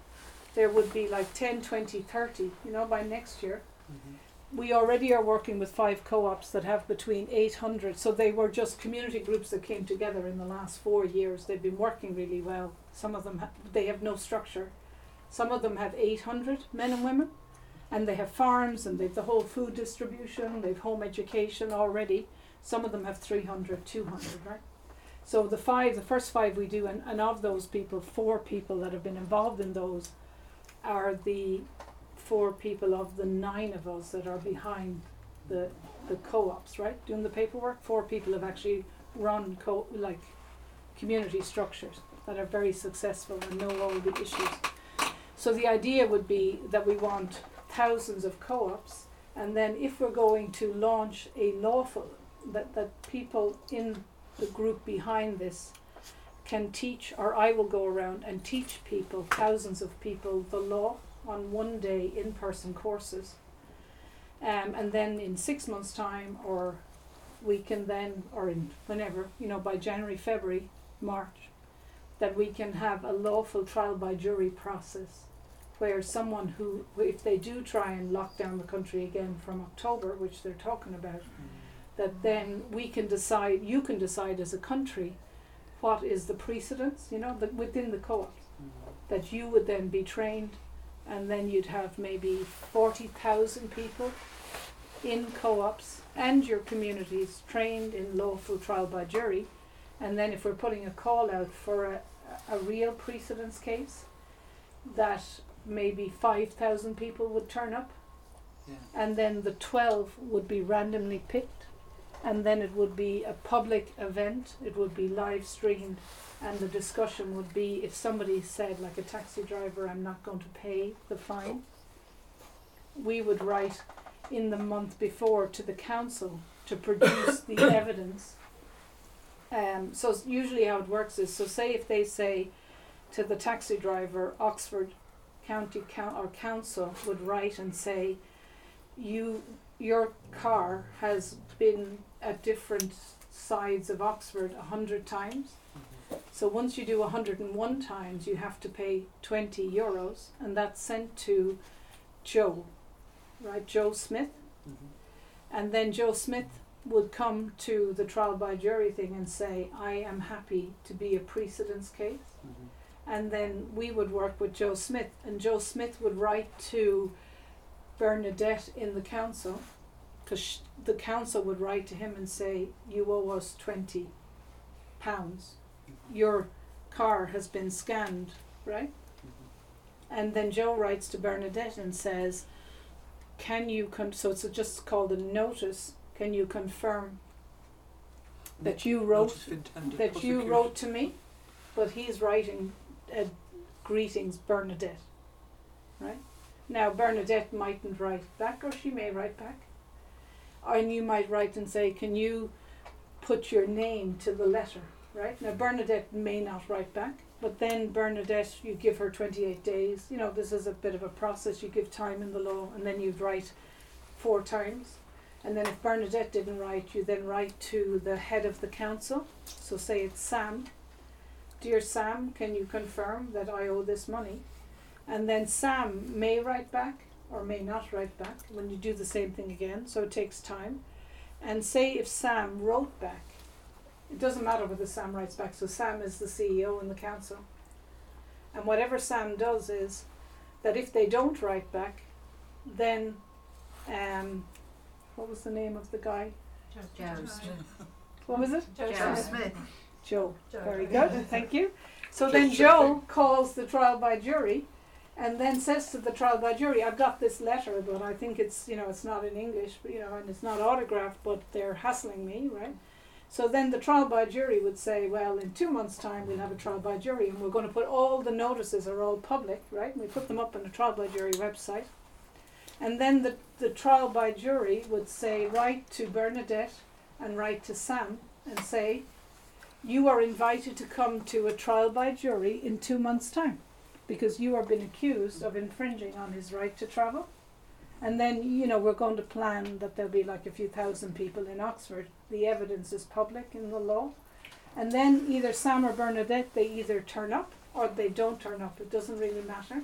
there would be like 10, 20, 30, you know, by next year. Mhm. We already are working with five co-ops that have between 800. So they were just community groups that came together in the last four years. They've been working really well. Some of them ha- they have no structure. Some of them have 800 men and women, and they have farms and they've the whole food distribution. They've home education already. Some of them have 300, 200, right? So the five, the first five we do, and, and of those people, four people that have been involved in those are the four people of the nine of us that are behind the the co-ops, right? Doing the paperwork. Four people have actually run co like community structures that are very successful and know all the issues. So the idea would be that we want thousands of co-ops, and then if we're going to launch a lawful that that people in the group behind this can teach, or I will go around and teach people, thousands of people, the law on one day in person courses. Um, and then in six months' time, or we can then, or in whenever, you know, by January, February, March, that we can have a lawful trial by jury process where someone who, if they do try and lock down the country again from October, which they're talking about, that then we can decide, you can decide as a country what is the precedence, you know, that within the co-ops Mhm. that you would then be trained and then you'd have maybe 40,000 people in co-ops and your communities trained in lawful trial by jury and then if we're putting a call out for a, a real precedence case that maybe 5,000 people would turn up Yeah. and then the 12 would be randomly picked and then it would be a public event it would be live streamed and the discussion would be if somebody said like a taxi driver i'm not going to pay the fine we would write in the month before to the council to produce the (coughs) evidence. Um, so usually how it works is so say if they say to the taxi driver oxford county coun- or council would write and say you your car has been at different sides of Oxford a hundred times. Mhm. So once you do a hundred and one times, you have to pay twenty euros, and that's sent to Joe, right? Joe Smith, Mhm. and then Joe Smith would come to the trial by jury thing and say, "I am happy to be a precedence case." Mhm. and then we would work with Joe Smith, and Joe Smith would write to Bernadette in the council, because the council would write to him and say, "You owe us twenty pounds. Your car has been scanned, right?" Mhm. And then Joe writes to Bernadette and says, "Can you con- so it's just called a notice? Can you confirm that you wrote that you wrote to me, but he's writing uh, greetings Bernadette, right? Now Bernadette mightn't write back, or she may write back, and you might write and say, "Can you put your name to the letter?" Right now Bernadette may not write back, but then Bernadette, you give her twenty eight days. You know this is a bit of a process. You give time in the law, and then you'd write four times. And then if Bernadette didn't write, you then write to the head of the council. So say it's Sam. Dear Sam, can you confirm that I owe this money? And then Sam may write back or may not write back when you do the same thing again, so it takes time. And say if Sam wrote back, it doesn't matter whether Sam writes back, so Sam is the CEO in the council. And whatever Sam does is that if they don't write back, then um, what was the name of the guy? Joe Smith. What was it? Joe Smith. Joe. Joe. Very good, thank you. So Just then. Joe calls the trial by jury and then says to the trial by jury, I've got this letter, but I think it's, you know, it's not in English, you know, and it's not autographed, but they're hassling me, right? So then the trial by jury would say, well, in two months' time we'll have a trial by jury and we're going to put all the notices are all public, right? And we put them up on the trial by jury website. And then the, the trial by jury would say, write to Bernadette and write to Sam and say, you are invited to come to a trial by jury in two months' time because you are being accused of infringing on his right to travel. And then, you know, we're going to plan that there'll be like a few thousand people in Oxford. The evidence is public in the law. And then either Sam or Bernadette, they either turn up or they don't turn up. It doesn't really matter.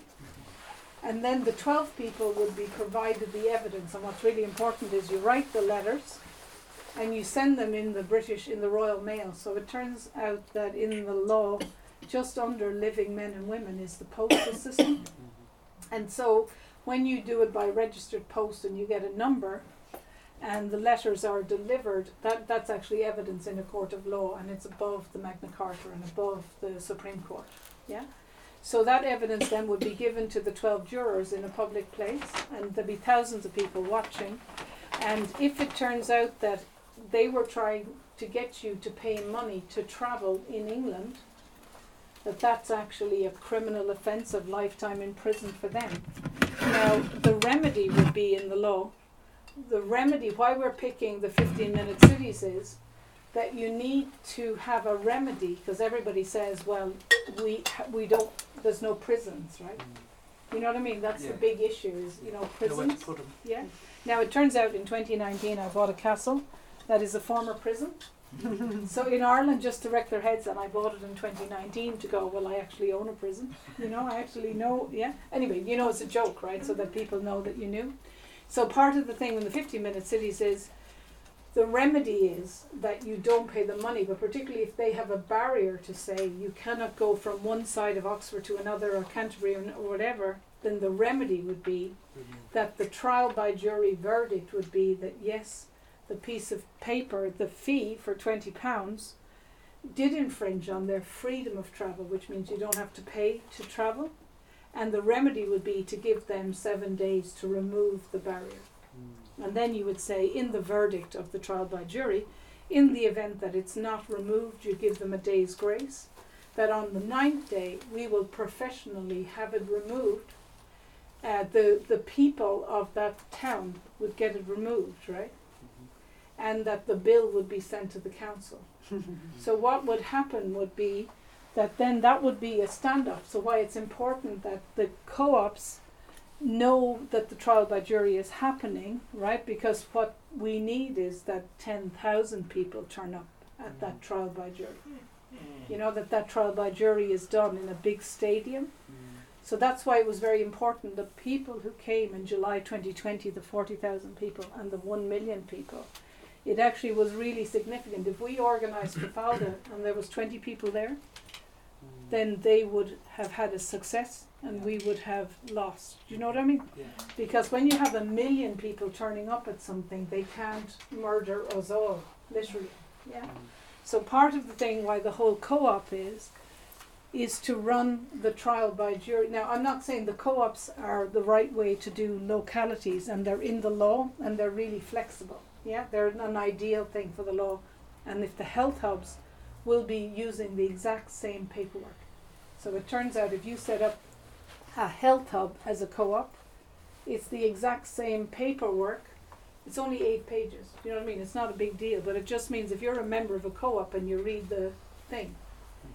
And then the 12 people would be provided the evidence. And what's really important is you write the letters and you send them in the British, in the Royal Mail. So it turns out that in the law, just under living men and women is the postal system. (coughs) Mm-hmm. And so when you do it by registered post and you get a number and the letters are delivered, that, that's actually evidence in a court of law and it's above the Magna Carta and above the Supreme Court. Yeah? So that evidence then would be given to the 12 jurors in a public place and there'll be thousands of people watching. And if it turns out that they were trying to get you to pay money to travel in England, that that's actually a criminal offence of lifetime in prison for them. Now, the remedy would be in the law. The remedy, why we're picking the 15 minute cities is that you need to have a remedy because everybody says, well, we, we don't, there's no prisons, right? You know what I mean? That's the big issue is, you know, prisons. Yeah. Now it turns out in 2019 I bought a castle that is a former prison. (laughs) so in Ireland, just to wreck their heads, and I bought it in 2019 to go. Well, I actually own a prison. You know, I actually know. Yeah. Anyway, you know, it's a joke, right? So that people know that you knew. So part of the thing in the 15-minute cities is the remedy is that you don't pay the money, but particularly if they have a barrier to say you cannot go from one side of Oxford to another or Canterbury or, or whatever, then the remedy would be mm-hmm. that the trial by jury verdict would be that yes, the piece of paper, the fee for twenty pounds, did infringe on their freedom of travel, which means you don't have to pay to travel, and the remedy would be to give them seven days to remove the barrier. And then you would say in the verdict of the trial by jury, in the event that it's not removed, you give them a day's grace. That on the ninth day we will professionally have it removed. Uh, the the people of that town would get it removed, right? And that the bill would be sent to the council. (laughs) so what would happen would be that then that would be a stand-up. So why it's important that the co-ops know that the trial by jury is happening, right? Because what we need is that 10,000 people turn up at that mm. trial by jury. Mm. You know, that that trial by jury is done in a big stadium. Mm. So that's why it was very important the people who came in July 2020, the 40,000 people and the 1 million people, it actually was really significant. If we organised Trafalgar and there was 20 people there, mm. then they would have had a success and we would have lost. Do you know what I mean? Yeah. Because when you have a million people turning up at something, they can't murder us all, literally. Yeah. Mm. So part of the thing why the whole co-op is, is to run the trial by jury. Now I'm not saying the co-ops are the right way to do localities, and they're in the law and they're really flexible. Yeah, they're an ideal thing for the law, and if the health hubs will be using the exact same paperwork. So it turns out if you set up a health hub as a co-op, it's the exact same paperwork. It's only eight pages. You know what I mean? It's not a big deal, but it just means if you're a member of a co-op and you read the thing,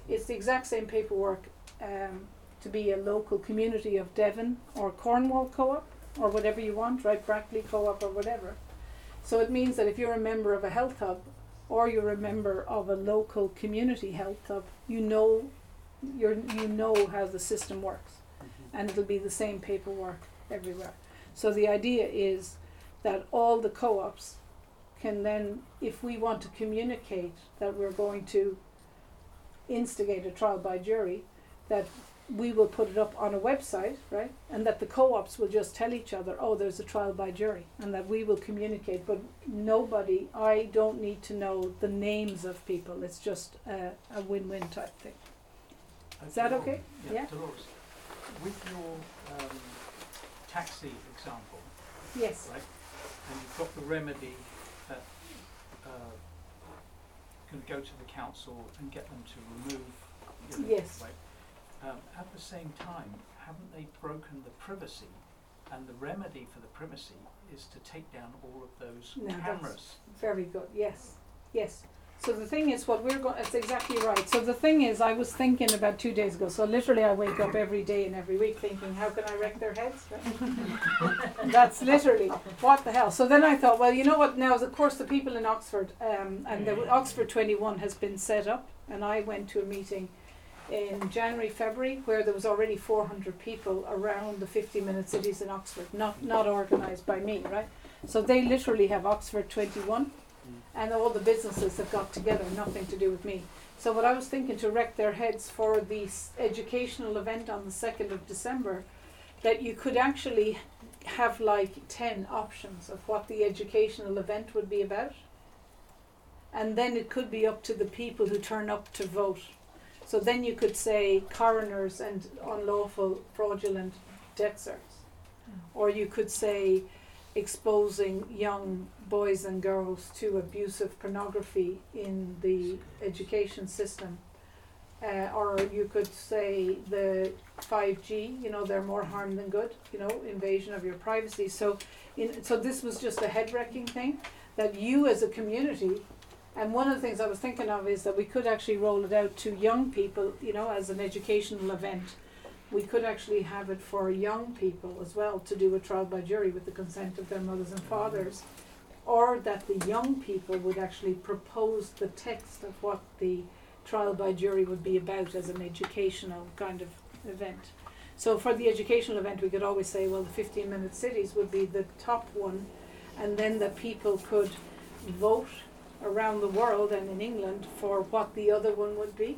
it's the exact same paperwork um, to be a local community of Devon or Cornwall co-op or whatever you want, right? Brackley co-op or whatever. So it means that if you're a member of a health hub or you're a member of a local community health hub, you know you're, you know how the system works mm-hmm. and it'll be the same paperwork everywhere. So the idea is that all the co-ops can then, if we want to communicate that we're going to instigate a trial by jury, that we will put it up on a website, right? And that the co-ops will just tell each other, oh, there's a trial by jury, and that we will communicate. But nobody, I don't need to know the names of people. It's just a, a win-win type thing. Is that okay? Yeah, Yeah. Dolores, with your um, taxi example, Yes. right, and you've got the remedy that uh, can go to the council and get them to remove, you know, Yes. right. Um, at the same time, haven't they broken the privacy? And the remedy for the privacy is to take down all of those that's- cameras. Very good. Yes. Yes. So the thing is, what we're going, it's exactly right. So the thing is, I was thinking about two days ago. So literally, I wake up every day and every week thinking, how can I wreck their heads? Right? (laughs) That's literally what the hell. So then I thought, well, you know what? Now, of course, the people in Oxford um, and the Oxford Twenty One has been set up, and I went to a meeting in January, February, where there was already 400 people around the 50 minute cities in Oxford, not, not organised by me, right? So they literally have Oxford 21, mm. and all the businesses have got together, nothing to do with me. So, what I was thinking to wreck their heads for the educational event on the 2nd of December, that you could actually have like 10 options of what the educational event would be about. And then it could be up to the people who turn up to vote. So then you could say coroners and unlawful fraudulent death certs. Or you could say exposing young boys and girls to abusive pornography in the education system. Uh, or you could say the 5G, you know, they're more harm than good, you know, invasion of your privacy. So, in, so this was just a head wrecking thing that you as a community and one of the things I was thinking of is that we could actually roll it out to young people, you know, as an educational event. We could actually have it for young people as well to do a trial by jury with the consent of their mothers and fathers. Or that the young people would actually propose the text of what the trial by jury would be about as an educational kind of event. So for the educational event, we could always say, well, the 15 minute cities would be the top one, and then the people could vote around the world and in England for what the other one would be.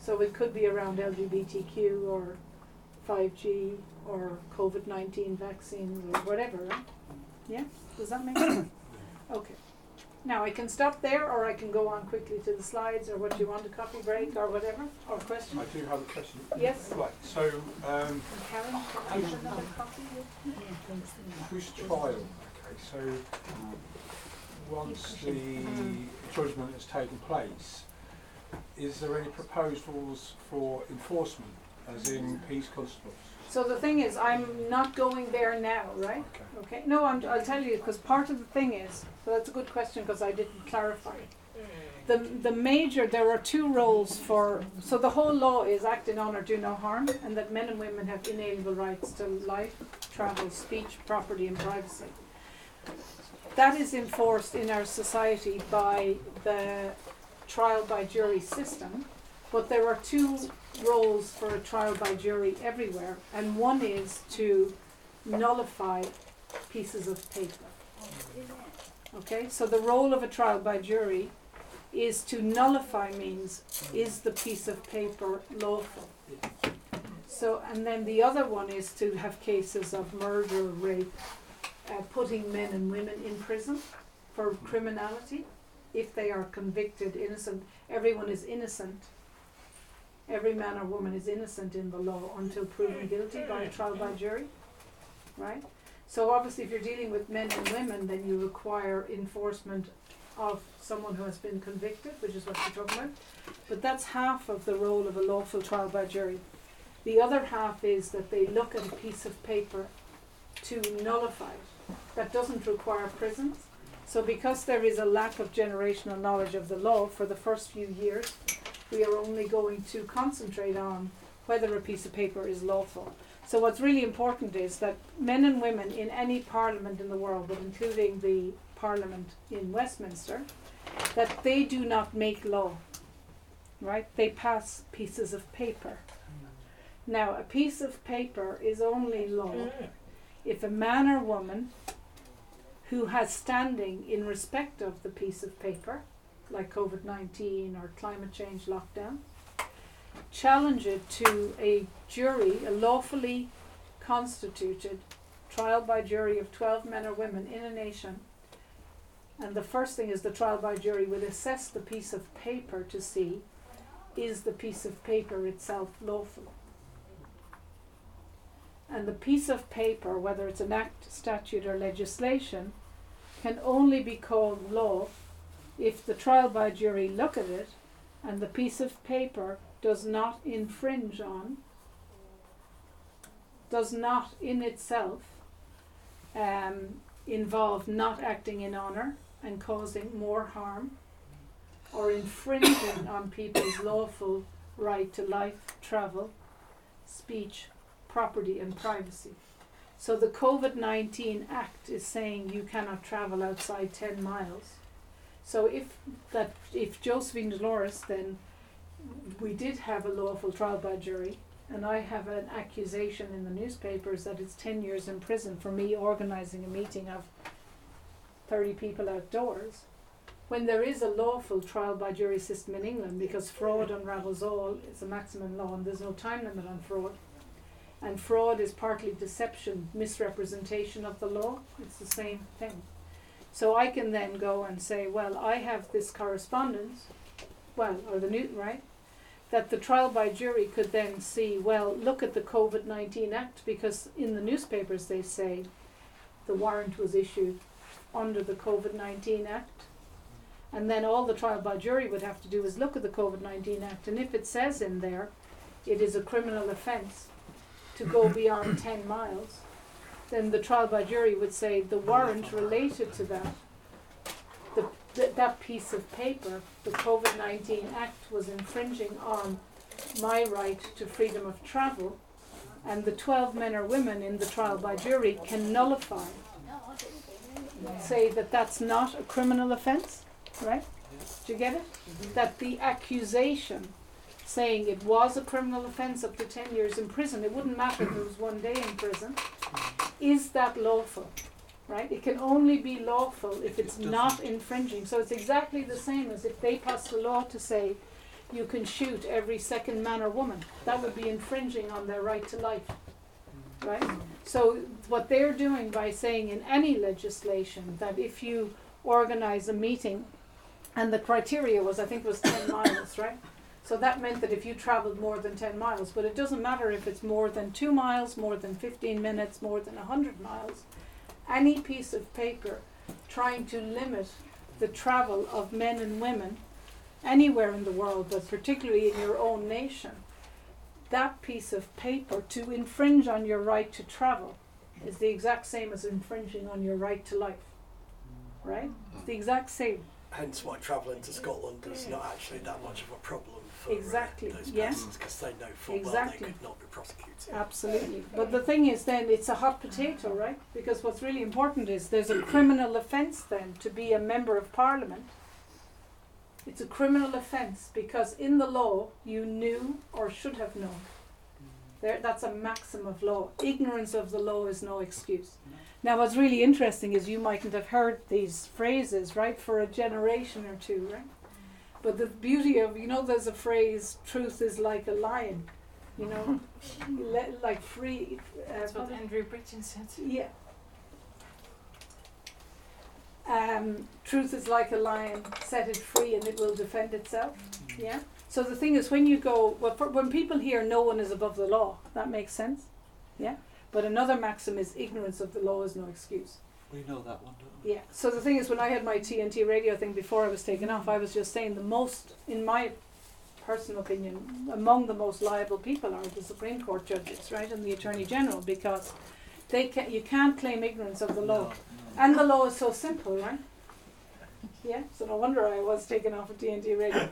So it could be around LGBTQ or 5G or COVID 19 vaccines or whatever. Right? Yeah? Does that make sense? (coughs) Okay. Now I can stop there or I can go on quickly to the slides or what you want, a coffee break or whatever, or question. I do have a question. Yes? Right, so um, Karen, can I have another coffee? whose trial? Okay, so once the judgment has taken place, is there any proposals for enforcement, as in mm. peace constables? So the thing is, I'm not going there now, right? Okay. Okay, no, I'm, I'll tell you because part of the thing is, so that's a good question because I didn't clarify. Mm. The, the major, there are two roles for, so the whole law is act in honour, do no harm, and that men and women have inalienable rights to life, travel, speech, property, and privacy. That is enforced in our society by the trial by jury system, but there are two roles for a trial by jury everywhere, and one is to nullify pieces of paper. Okay, so the role of a trial by jury is to nullify means is the piece of paper lawful? So, and then the other one is to have cases of murder, rape, uh, putting men and women in prison for criminality if they are convicted innocent. Everyone is innocent. Every man or woman is innocent in the law until proven guilty by a trial by jury. Right? So obviously if you're dealing with men and women then you require enforcement of someone who has been convicted, which is what you're talking about. But that's half of the role of a lawful trial by jury. The other half is that they look at a piece of paper to nullify it. That doesn't require prisons. So because there is a lack of generational knowledge of the law for the first few years, we are only going to concentrate on whether a piece of paper is lawful. So what's really important is that men and women in any parliament in the world, but including the parliament in Westminster, that they do not make law. Right? They pass pieces of paper. Now, a piece of paper is only law mm. If a man or woman who has standing in respect of the piece of paper, like COVID 19 or climate change lockdown, challenge it to a jury, a lawfully constituted trial by jury of 12 men or women in a nation. And the first thing is the trial by jury would assess the piece of paper to see is the piece of paper itself lawful. And the piece of paper, whether it's an act, statute, or legislation, can only be called law if the trial by jury look at it and the piece of paper does not infringe on, does not in itself um, involve not acting in honour and causing more harm, or infringing on people's lawful right to life, travel, speech, property, and privacy. So the COVID 19 Act is saying you cannot travel outside 10 miles. So if that if Josephine Dolores then we did have a lawful trial by jury and I have an accusation in the newspapers that it's 10 years in prison for me organising a meeting of 30 people outdoors when there is a lawful trial by jury system in England because fraud unravels all it's a maximum law and there's no time limit on fraud and fraud is partly deception misrepresentation of the law it's the same thing so I can then go and say well I have this correspondence well or the Newton, right that the trial by jury could then see, well, look at the COVID 19 Act because in the newspapers they say the warrant was issued under the COVID 19 Act. And then all the trial by jury would have to do is look at the COVID 19 Act. And if it says in there it is a criminal offence to go beyond 10 miles, then the trial by jury would say the warrant related to that the, th- that piece of paper, the COVID 19 Act, was infringing on my right to freedom of travel, and the 12 men or women in the trial by jury can nullify, say that that's not a criminal offence, right? Do you get it? That the accusation saying it was a criminal offence up to 10 years in prison, it wouldn't matter if it was one day in prison, is that lawful? right? It can only be lawful if it's It not infringing. So it's exactly the same as if they passed a law to say you can shoot every second man or woman. That would be infringing on their right to life, right? So what they're doing by saying in any legislation that if you organize a meeting and the criteria was I think was 10 (coughs) miles, right? So that meant that if you traveled more than 10 miles, but it doesn't matter if it's more than 2 miles, more than 15 minutes, more than 100 miles any piece of paper trying to limit the travel of men and women anywhere in the world, but particularly in your own nation, that piece of paper to infringe on your right to travel is the exact same as infringing on your right to life. Right? It's the exact same. Hence why travelling to Scotland is not actually that much of a problem for uh, Exactly, those persons because they know full well Exactly. they could not be prosecuted. Absolutely. But the thing is, then it's a hot potato, right? Because what's really important is there's a criminal offence then to be a member of parliament. It's a criminal offence because in the law you knew or should have known. There, that's a maxim of law. Ignorance of the law is no excuse. Now, what's really interesting is you mightn't have heard these phrases, right, for a generation or two, right? But the beauty of, you know, there's a phrase, truth is like a lion, you know, let, like free. Uh, That's what Andrew Bridgen said. yeah. Um, truth is like a lion, set it free and it will defend itself. Yeah. So the thing is, when you go, well, for, when people hear no one is above the law, that makes sense. Yeah. But another maxim is ignorance of the law is no excuse. We know that one, don't we? Yeah. So the thing is, when I had my TNT radio thing before I was taken off, I was just saying the most, in my personal opinion, among the most liable people are the Supreme Court judges, right, and the Attorney General, because they can you can't claim ignorance of the law, No, no. and the law is so simple, right? Yeah. So no wonder I was taken off of TNT radio.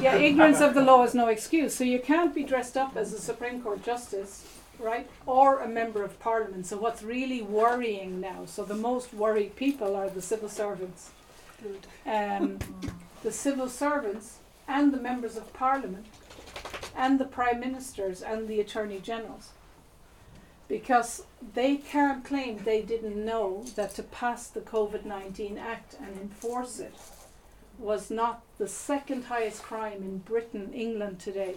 yeah. Ignorance of the law is no excuse. So you can't be dressed up as a Supreme Court justice right? Or a member of parliament. So what's really worrying now? So the most worried people are the civil servants. Um, (laughs) the civil servants and the members of parliament and the prime ministers and the attorney generals. Because they can't claim they didn't know that to pass the COVID 19 Act and enforce it was not the second highest crime in Britain, England today.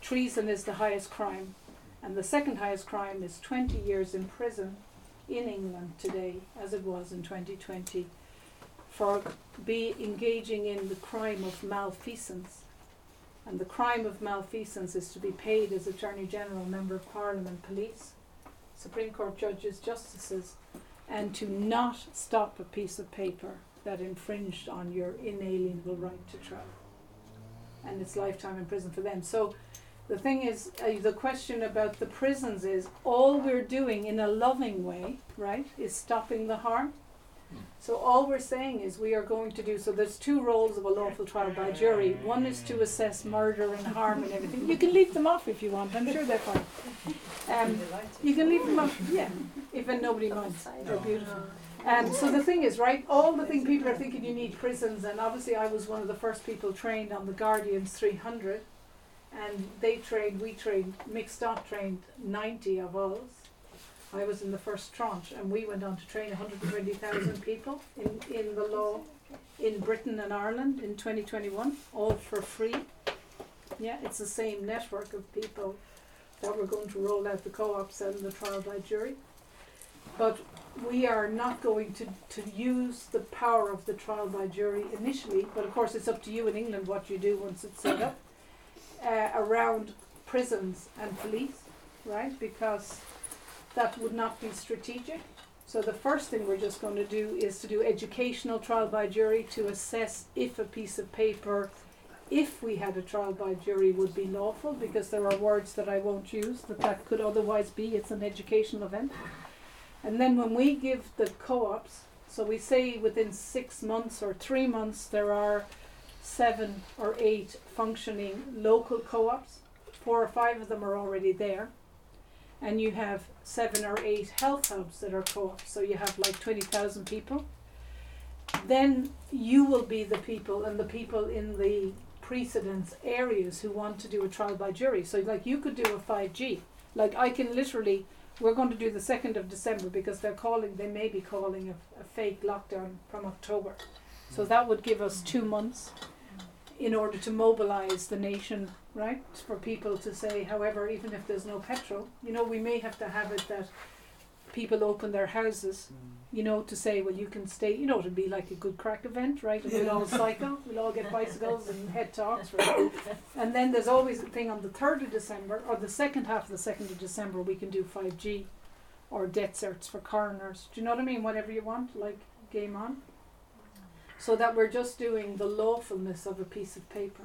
Treason is the highest crime, and the second highest crime is 20 years in prison in England today, as it was in 2020, for be engaging in the crime of malfeasance. And the crime of malfeasance is to be paid as Attorney General, Member of Parliament, police, Supreme Court judges, justices, and to not stop a piece of paper that infringed on your inalienable right to travel. And it's lifetime in prison for them. So the thing is, uh, the question about the prisons is all we're doing in a loving way, right, is stopping the harm. So all we're saying is we are going to do so. There's two roles of a lawful trial by jury. One is to assess murder and harm and everything. You can leave them off if you want. I'm sure they're fine. Um, you can leave them off, yeah, even nobody minds. They're beautiful. And so the thing is, right, all the thing people are thinking you need prisons, and obviously I was one of the first people trained on the Guardians 300, and they trained, we trained, Mixed trained 90 of us. I was in the first tranche, and we went on to train 120,000 people in, in the law in Britain and Ireland in 2021, all for free. Yeah, it's the same network of people that we're going to roll out the co-ops and the trial by jury. But we are not going to, to use the power of the trial by jury initially, but of course it's up to you in England what you do once it's set up, uh, around prisons and police, right? Because that would not be strategic. So the first thing we're just going to do is to do educational trial by jury to assess if a piece of paper, if we had a trial by jury, would be lawful, because there are words that I won't use that that could otherwise be. It's an educational event. And then when we give the co-ops, so we say within six months or three months there are seven or eight functioning local co-ops. Four or five of them are already there. And you have seven or eight health hubs that are co-ops. So you have like 20,000 people. Then you will be the people and the people in the precedence areas who want to do a trial by jury. So like you could do a 5G. Like I can literally we're going to do the 2nd of December because they're calling, they may be calling a, a fake lockdown from October. So that would give us two months in order to mobilize the nation, right? For people to say, however, even if there's no petrol, you know, we may have to have it that people open their houses, mm. you know, to say, well, you can stay, you know, it'd be like a good craic event, right? And we'll all cycle, we'll all get bicycles and (laughs) head to Oxford. (laughs) And then there's always a thing on the 3rd of December, or the second half of the 2nd of December, we can do 5G or death certs for coroners. Do you know what I mean? Whatever you want, like game on. So that we're just doing the lawfulness of a piece of paper.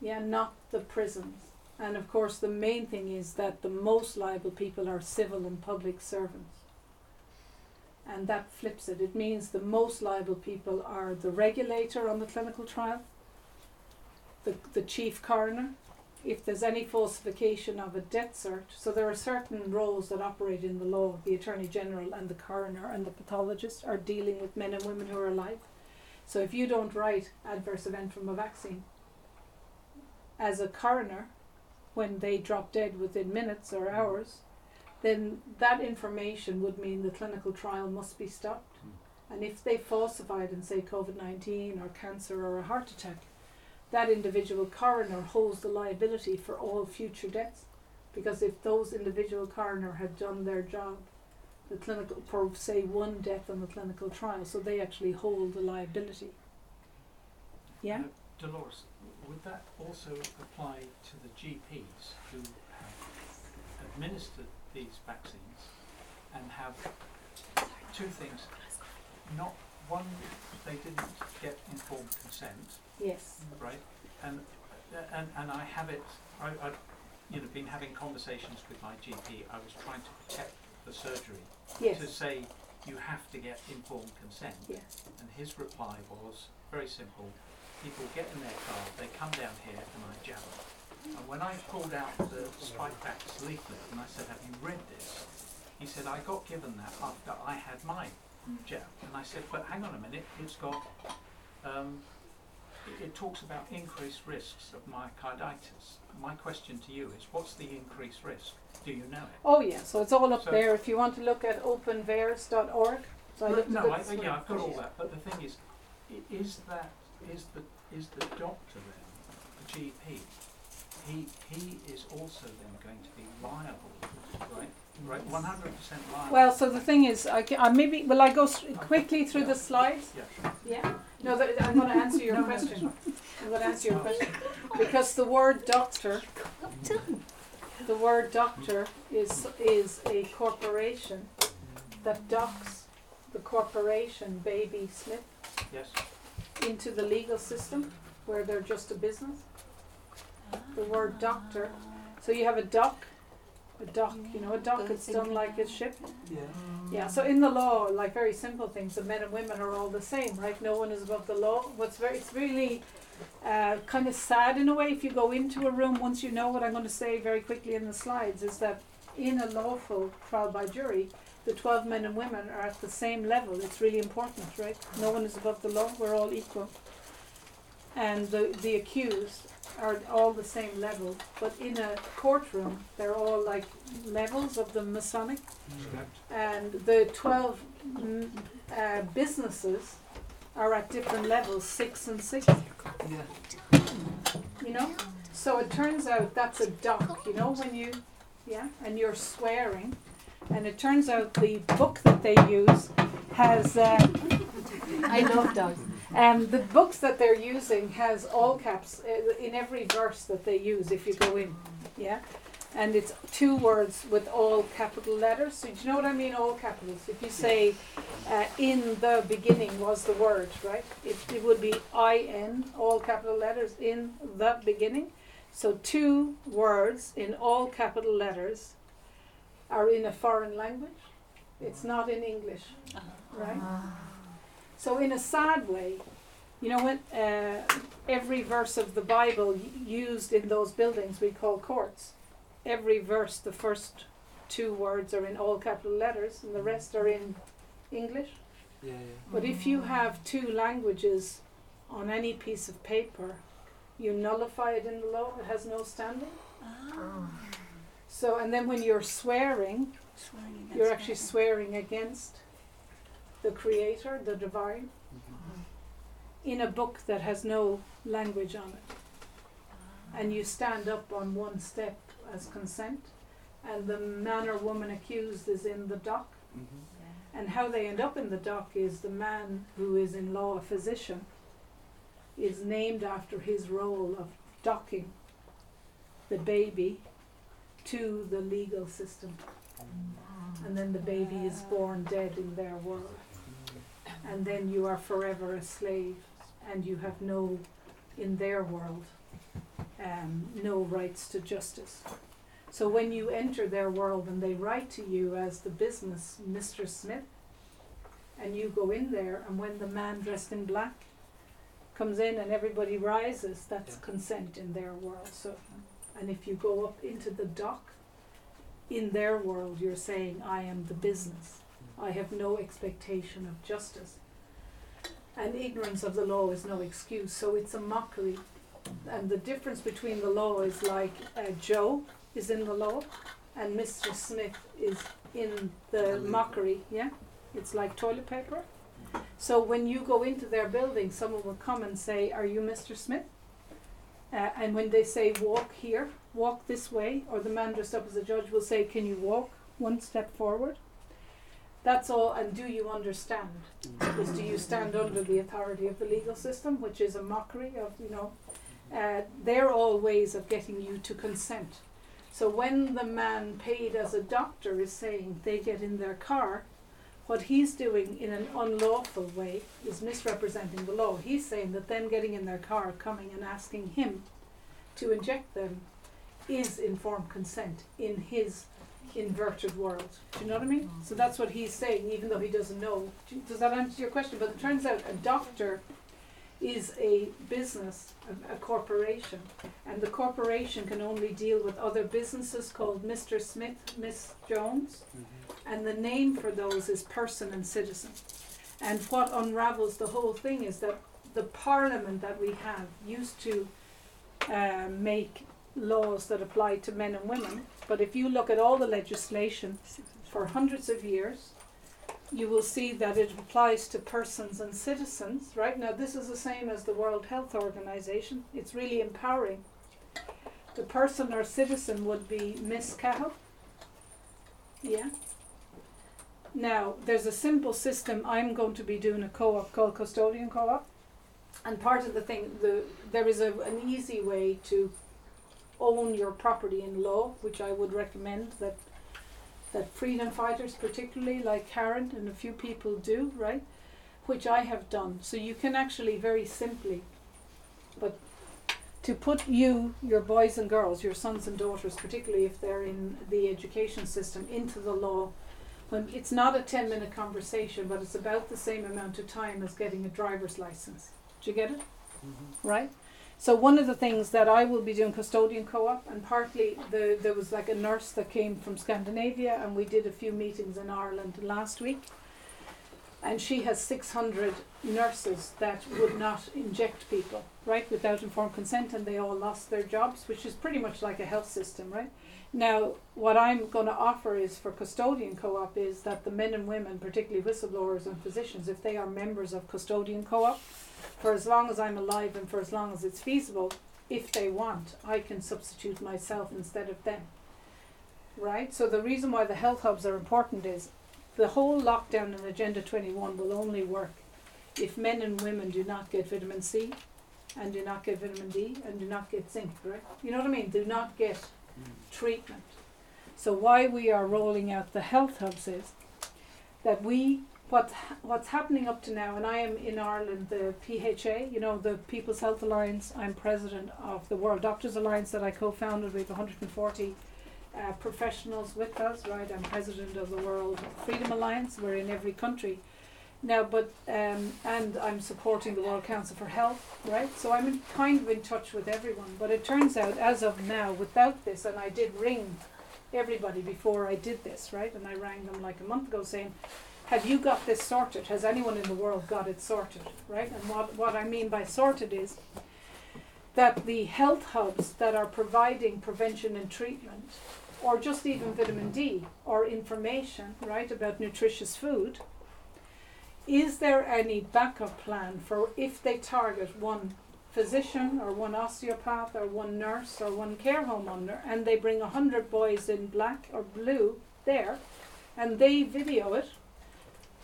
Yeah, not the prisons. And of course, the main thing is that the most liable people are civil and public servants. And that flips it. It means the most liable people are the regulator on the clinical trial, the, the chief coroner, if there's any falsification of a death cert. So there are certain roles that operate in the law. The Attorney General and the coroner and the pathologist are dealing with men and women who are alive. So if you don't write adverse event from a vaccine, as a coroner, when they drop dead within minutes or mm. hours, then that information would mean the clinical trial must be stopped. Mm. And if they falsified and say COVID 19 or cancer or a heart attack, that individual coroner holds the liability for all future deaths. Because if those individual coroner had done their job, the clinical for say one death on the clinical trial, so they actually hold the liability. Yeah? Now, Dolores, would that also apply to the GPs who have administered these vaccines and have two things? Not one, they didn't get informed consent, Yes. right? And and and I have it. I, I've you know been having conversations with my GP. I was trying to protect the surgery to say you have to get informed consent. Yes. And his reply was very simple. People get in their car, they come down here and I jab them. And when I pulled out the Spikevax leaflet and I said, have you read this? He said, I got given that after I had my jab. And I said, but hang on a minute, it's got, um, it, talks about increased risks of myocarditis. My question to you is, what's the increased risk? Do you know it? Oh yeah, so it's all up So- there if you want to look at openvaers.org. So I No, looked no, at I, yeah, I've got all that, but the thing is, is that, is the, is the doctor then, the GP, he, he is also then going to be liable, right? Right, one hundred percent liable. Well, so the thing is, I, ca- uh, maybe will I go s- quickly through the slides? Yeah, sure. Yeah. No, that, I'm going to answer your question. I'm going to answer your question because the word doctor, the word doctor is is a corporation that docks the corporation Baby Smith Yes, into the legal system where they're just a business. The word doctor. So you have a doc, a dock. You know, a dock it's done like a ship. Yeah. Yeah. So in the law, like very simple things, the men and women are all the same, right? No one is above the law. What's very it's really uh, kind of sad in a way if you go into a room once you know what I'm going to say very quickly in the slides is that in a lawful trial by jury, the 12 men and women are at the same level. It's really important, right? No one is above the law. We're all equal. And the, the accused are all the same level. But in a courtroom, they're all like levels of the Masonic. And the 12 mm, uh, businesses are at different levels, six and six Yeah. you know so it turns out that's a dock you know when you yeah and you're swearing and it turns out the book that they use has uh, i love dogs um, the books that they're using has all caps uh, in every verse that they use if you go in yeah? And it's two words with all capital letters so do you know what i mean all capitals? If you say uh, in the beginning was the word right? It, it would be in all capital letters in the beginning. So two words in all capital letters are in a foreign language. It's not in english right so in a sad way you know when uh, every verse of the bible used in those buildings we call courts every verse the first two words are in all capital letters and the rest are in english Yeah. yeah. but if you have two languages on any piece of paper, you nullify it in the law. It has no standing. So, and then when you're swearing, you're actually swearing against the Creator, the Divine, in a book that has no language on it. And you stand up on one step as consent, and the man or woman accused is in the dock. Mm-hmm. And how they end up in the dock is the man who is in law a physician is named after his role of docking the baby to the legal system. And then the baby is born dead in their world. And then you are forever a slave and you have no, in their world, um, no rights to justice. So when you enter their world and they write to you as the business Mr. Smith, and you go in there, and when the man dressed in black comes in and everybody rises, that's Yeah. consent in their world. So, and if you go up into the dock, in their world, you're saying, I am the business. I have no expectation of justice. And ignorance of the law is no excuse. So it's a mockery. And the difference between the law is like uh, Joe is in the law and Mr. Smith is in the mockery. Yeah? It's like toilet paper. So when you go into their building, someone will come and say, Are you Mr. Smith? Uh, and when they say, Walk here, walk this way, or the man dressed up as a judge will say, Can you walk one step forward? That's all. And do you understand? Is do you stand under the authority of the legal system, which is a mockery of, you know, uh, they're all ways of getting you to consent. So when the man paid as a doctor is saying they get in their car, what he's doing in an unlawful way is misrepresenting the law. He's saying that them getting in their car, coming and asking him to inject them, is informed consent in his inverted world. Do you know what I mean? So that's what he's saying, even though he doesn't know. Does that answer your question? But it turns out a doctor is a business, a, a corporation, and the corporation can only deal with other businesses called Mr. Smith, Miss Jones, and the name for those is person and citizen. And what unravels the whole thing is that the parliament that we have used to uh, make laws that apply to men and women, but if you look at all the legislation for hundreds of years, you will see that it applies to persons and citizens. Right now, this is the same as the World Health Organization. It's really empowering. The person or citizen would be Miss Cahill. Yeah. Now, there's a simple system. I'm going to be doing a co-op called Custodean co-op, and part of the thing, the there is a, an easy way to own your property in law, which I would recommend that that freedom fighters, particularly like Karen and a few people, do right, which I have done. So you can actually very simply, but to put you, your boys and girls, your sons and daughters, particularly if they're in the education system, into the law. When it's not a 10 minute conversation, but it's about the same amount of time as getting a driver's license. Do you get it? Mm-hmm. Right? So one of the things that I will be doing Custodean co-op, and partly the there was like a nurse that came from Scandinavia, and we did a few meetings in Ireland last week, and she has six hundred nurses that would not inject people, right, without informed consent, and they all lost their jobs, which is pretty much like a health system, right? Now, what I'm going to offer is for Custodean co-op is that the men and women, particularly whistleblowers and physicians, if they are members of Custodean co-op, for as long as I'm alive and for as long as it's feasible, if they want, I can substitute myself instead of them. Right? So the reason why the health hubs are important is the whole lockdown and Agenda 21 will only work if men and women do not get vitamin C and do not get vitamin D and do not get zinc, right? You know what I mean? Do not get treatment. So why we are rolling out the health hubs is that we what what's happening up to now, and I am in Ireland, the PHA, you know, the People's Health Alliance. I'm president of the World Doctors Alliance that I co-founded with 140 uh, professionals with us. Right, I'm president of the World Freedom Alliance. We're in every country now, but um, and I'm supporting the World Council for Health. Right, so I'm in, kind of in touch with everyone. But it turns out, as of now, without this, and I did ring everybody before I did this, right, and I rang them like a month ago saying have you got this sorted? Has anyone in the world got it sorted? Right? And what, what I mean by sorted is that the health hubs that are providing prevention and treatment, or just even vitamin D or information, right, about nutritious food, is there any backup plan for if they target one physician or one osteopath or one nurse or one care home owner and they bring a hundred boys in black or blue there and they video it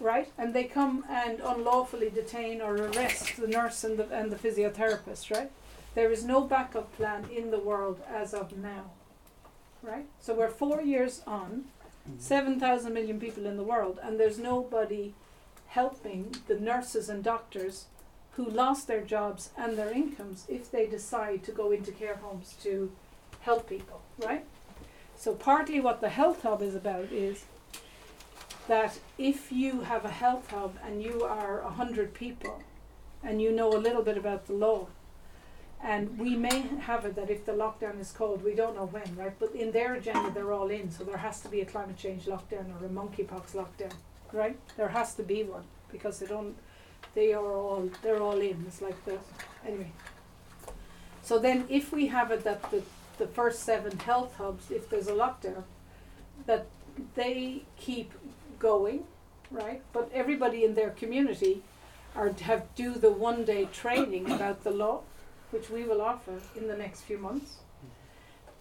right? And they come and unlawfully detain or arrest the nurse and the, and the physiotherapist, right? There is no backup plan in the world as of now, right? So we're four years on, mm-hmm. 7,000 million people in the world, and there's nobody helping the nurses and doctors who lost their jobs and their incomes if they decide to go into care homes to help people, right? So partly what the health hub is about is that if you have a health hub and you are a hundred people and you know a little bit about the law, and we may have it that if the lockdown is called, we don't know when, right? But in their agenda, they're all in, so there has to be a climate change lockdown or a monkeypox lockdown, right? There has to be one because they don't, they are all, they're all in. It's like the anyway. So then, if we have it that the the first seven health hubs, if there's a lockdown, that they keep going, right? But everybody in their community are have do the one day training (coughs) about the law, which we will offer in the next few months.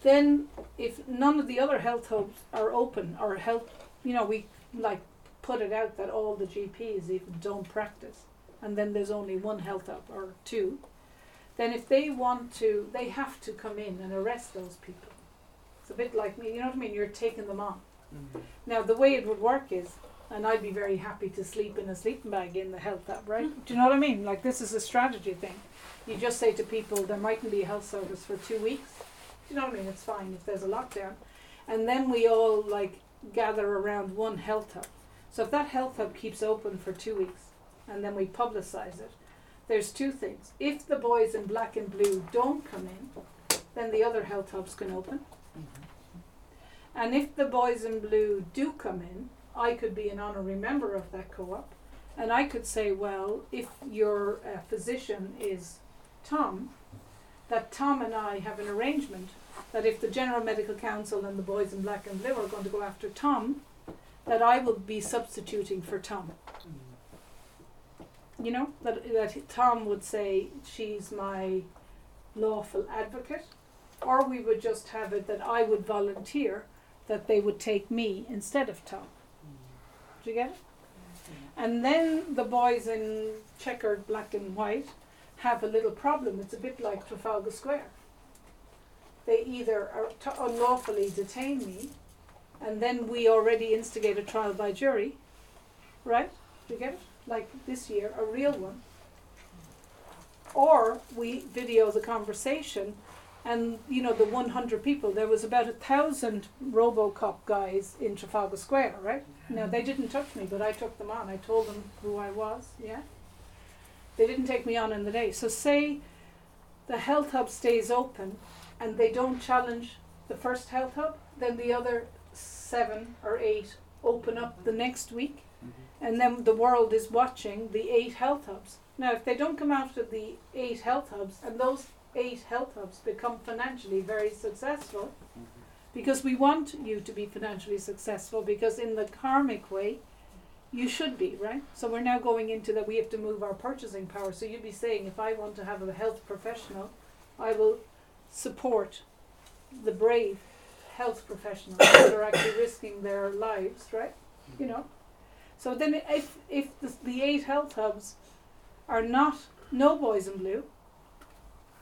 Then, if none of the other health hubs are open or health, you know, we like put it out that all the GPs even don't practice, and then there's only one health hub or two. Then, if they want to, they have to come in and arrest those people. It's a bit like me, you know what I mean? You're taking them on. Mm. Now, the way it would work is, and I'd be very happy to sleep in a sleeping bag in the health hub, right? Mm. Do you know what I mean? Like, this is a strategy thing. You just say to people, there mightn't be a health service for two weeks. Do you know what I mean? It's fine if there's a lockdown. And then we all, like, gather around one health hub. So if that health hub keeps open for two weeks, and then we publicize it, there's two things. If the boys in black and blue don't come in, then the other health hubs can open. And if the boys in blue do come in, I could be an honorary member of that co op. And I could say, well, if your uh, physician is Tom, that Tom and I have an arrangement that if the General Medical Council and the boys in black and blue are going to go after Tom, that I will be substituting for Tom. You know, that, that Tom would say, she's my lawful advocate, or we would just have it that I would volunteer that they would take me instead of Tom. Do you get it? And then the boys in checkered black and white have a little problem. It's a bit like Trafalgar Square. They either unlawfully detain me, and then we already instigate a trial by jury, right? Do you get it? Like this year, a real one. or we video the conversation and you know the 100 people there was about a thousand robocop guys in trafalgar square right? Now they didn't touch me but i took them on. I told them who i was yeah. They didn't take me on in the day. So say the health hub stays open and they don't challenge the first health hub then the other seven or eight open up the next week mm-hmm. and then the world is watching the eight health hubs. Now if they don't come after the eight health hubs and those eight health hubs become financially very successful. Because we want you to be financially successful because in the karmic way you should be right? So we're now going into that we have to move our purchasing power. So you'd be saying if i want to have a health professional i will support the brave health professionals that are actually risking their lives right? You know? So then if if the, the eight health hubs are not no boys in blue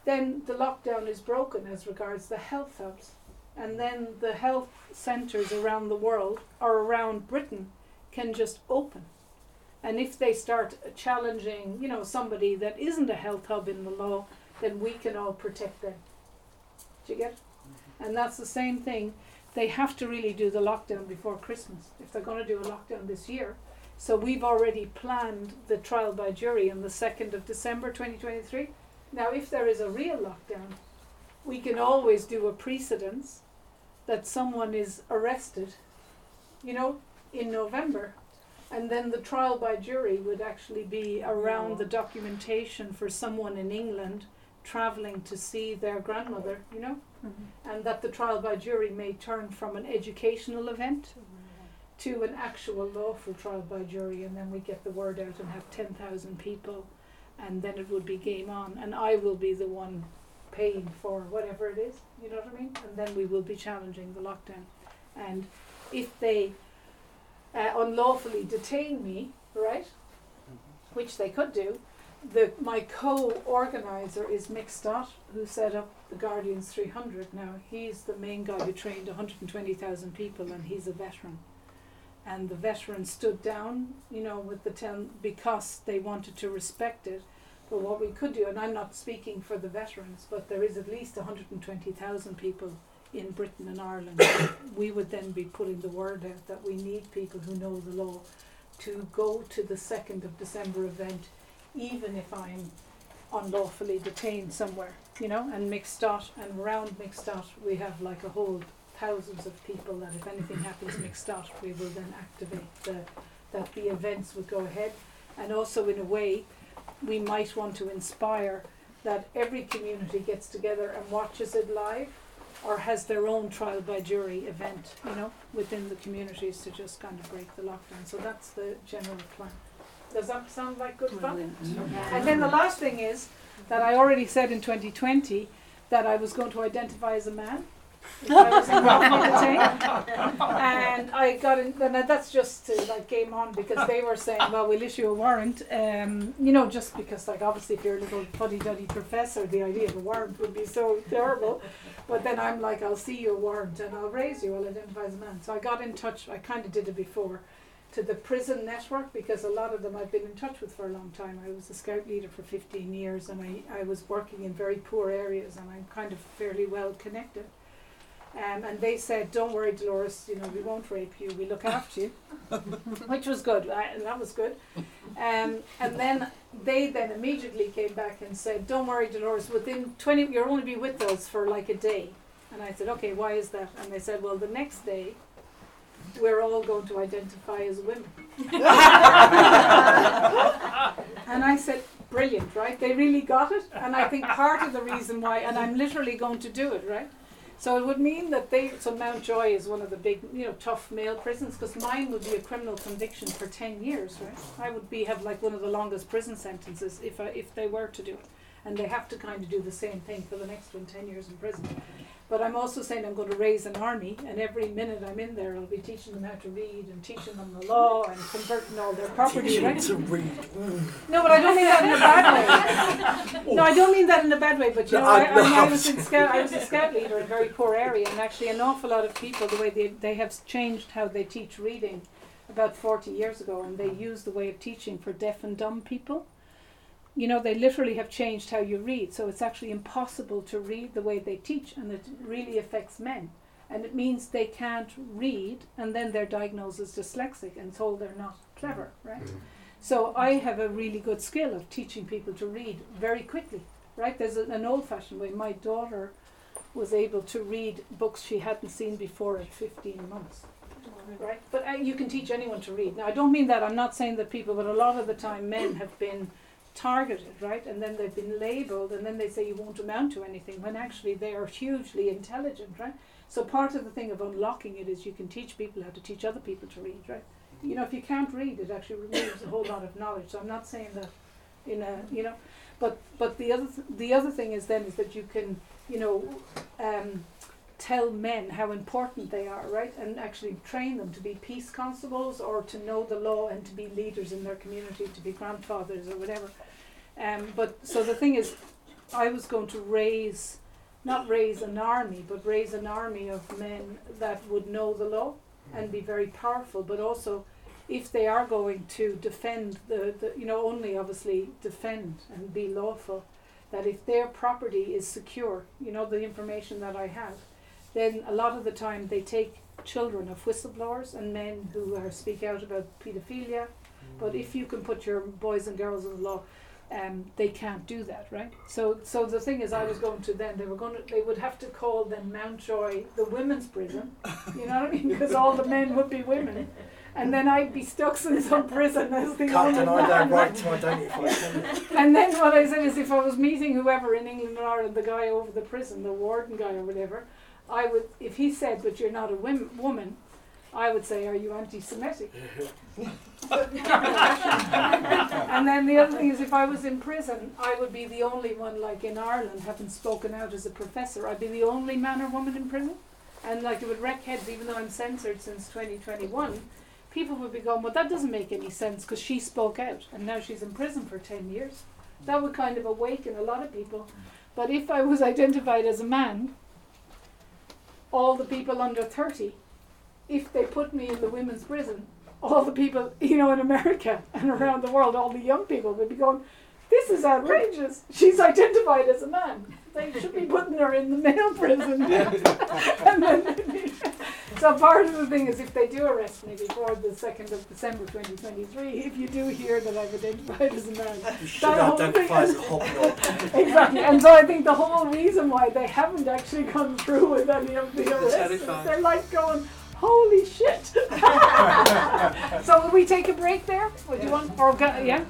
then the lockdown is broken as regards the health hubs. And then the health centres around the world or around Britain can just open. And if they start challenging, you know, somebody that isn't a health hub in the law, then we can all protect them. Do you get it? Mm-hmm. And that's the same thing. They have to really do the lockdown before Christmas if they're going to do a lockdown this year. So we've already planned the trial by jury on the 2nd of December 2023 now, if there is a real lockdown, we can always do a precedence that someone is arrested, you know, in November, and then the trial by jury would actually be around the documentation for someone in England traveling to see their grandmother, you know, mm-hmm. and that the trial by jury may turn from an educational event to an actual lawful trial by jury, and then we get the word out and have 10,000 people and then it would be game on, and I will be the one paying for whatever it is. You know what I mean? And then we will be challenging the lockdown. And if they uh, unlawfully detain me, right, which they could do, the my co-organizer is Mick Stott, who set up the Guardians 300. Now he's the main guy who trained 120,000 people, and he's a veteran and the veterans stood down, you know, with the ten because they wanted to respect it. But what we could do, and I'm not speaking for the veterans, but there is at least 120,000 people in Britain and Ireland. (coughs) we would then be putting the word out that we need people who know the law to go to the 2nd of December event, even if I'm unlawfully detained somewhere, you know, and Mick and around Mick we have like a whole thousands of people that if anything happens mixed up, we will then activate the, that the events would go ahead. And also, in a way, we might want to inspire that every community gets together and watches it live or has their own trial by jury event, you know, within the communities to just kind of break the lockdown. So that's the general plan. Does that sound like good fun? And then the last thing is that I already said in 2020 that I was going to identify as a man and I got in, and that's just to like game on because they were saying, well, we'll issue a warrant. Um, you know, just because like obviously if you're a little puddy duddy professor, the idea of a warrant would be so terrible. But then I'm like, I'll see your warrant and I'll raise you. I'll identify as a man. So I got in touch. I kind of did it before to the prison network because a lot of them I've been in touch with for a long time. I was a scout leader for 15 years and I, I was working in very poor areas and I'm kind of fairly well connected. Um, and they said, "Don't worry, Dolores. You know we won't rape you. We look after you," (laughs) which was good. I, and that was good. Um, and then they then immediately came back and said, "Don't worry, Dolores. Within twenty, you'll only be with us for like a day." And I said, "Okay, why is that?" And they said, "Well, the next day, we're all going to identify as women." (laughs) and I said, "Brilliant, right? They really got it." And I think part of the reason why, and I'm literally going to do it, right? So it would mean that they, so Mountjoy is one of the big, you know, tough male prisons, because mine would be a criminal conviction for 10 years, right? I would be, have like one of the longest prison sentences if, I, if they were to do it. And they have to kind of do the same thing for the next one, 10 years in prison. But I'm also saying I'm going to raise an army, and every minute I'm in there, I'll be teaching them how to read and teaching them the law and converting all their property. Right? to read. No, but I don't mean that in a bad way. (laughs) No, I don't mean that in a bad way. But you No, know, I, I- no, I, was in scout. I was a scout leader in a very poor area, and actually, an awful lot of people, the way they they have changed how they teach reading, about forty years ago, and they use the way of teaching for deaf and dumb people you know, they literally have changed how you read. So it's actually impossible to read the way they teach, and it really affects men. And it means they can't read, and then they're diagnosed as dyslexic and told they're not clever, right? So I have a really good skill of teaching people to read very quickly, right? There's a, an old-fashioned way. My daughter was able to read books she hadn't seen before at 15 months, right? But uh, you can teach anyone to read. Now I don't mean that. I'm not saying that people, but a lot of the time men have been targeted, right? And then they've been labelled, and then they say you won't amount to anything when actually they are hugely intelligent, right? So part of the thing of unlocking it is you can teach people how to teach other people to read, right? You know, if you can't read, it actually removes a whole lot of knowledge. So I'm not saying that in a, you know, but but the other th- the other thing is then is that you can, you know, um, tell men how important they are, right? And actually train them to be peace constables or to know the law and to be leaders in their community, to be grandfathers or whatever. Um, but so the thing is, I was going to raise, not raise an army, but raise an army of men that would know the law and be very powerful, but also if they are going to defend the, the you know, only obviously defend and be lawful, that if their property is secure, you know, the information that I have, then a lot of the time they take children of whistleblowers and men who are speak out about paedophilia. But if you can put your boys and girls in the law, um, they can't do that, right? So, so the thing is, I was going to then they were going to they would have to call then Mountjoy the women's prison, you know what I mean? Because all the men would be women, and then I'd be stuck in some prison as the Can't only deny their man. right to identify. can you? And then what I said is, if I was meeting whoever in England or Ireland, the guy over the prison, the warden guy or whatever, I would, if he said, "But you're not a wim- woman," I would say, "Are you anti-Semitic?" (laughs) (laughs) and then the other thing is, if I was in prison, I would be the only one, like in Ireland, having spoken out as a professor. I'd be the only man or woman in prison, and like it would wreck heads. Even though I'm censored since 2021, people would be going, "Well, that doesn't make any sense because she spoke out, and now she's in prison for 10 years." That would kind of awaken a lot of people. But if I was identified as a man, all the people under 30, if they put me in the women's prison, all the people, (laughs) you know, in America and around the world, all the young people would be going, this is outrageous. She's identified as a man. They should be putting her in the male prison. (laughs) and then, (laughs) so part of the thing is if they do arrest me before the 2nd of December 2023, if you do hear that I've identified as a man, You should identify as a hobnob. exactly. And so I think the whole reason why they haven't actually gone through with any of the arrests, they're like going, holy shit. (laughs) so will we take a break there? Would you want, or go, yeah?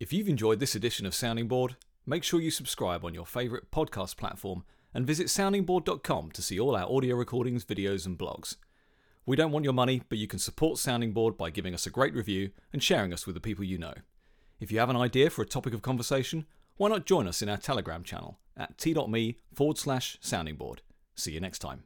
If you've enjoyed this edition of Sounding Board, make sure you subscribe on your favourite podcast platform and visit soundingboard.com to see all our audio recordings, videos, and blogs. We don't want your money, but you can support Sounding Board by giving us a great review and sharing us with the people you know. If you have an idea for a topic of conversation, why not join us in our Telegram channel at t.me forward slash sounding board. See you next time.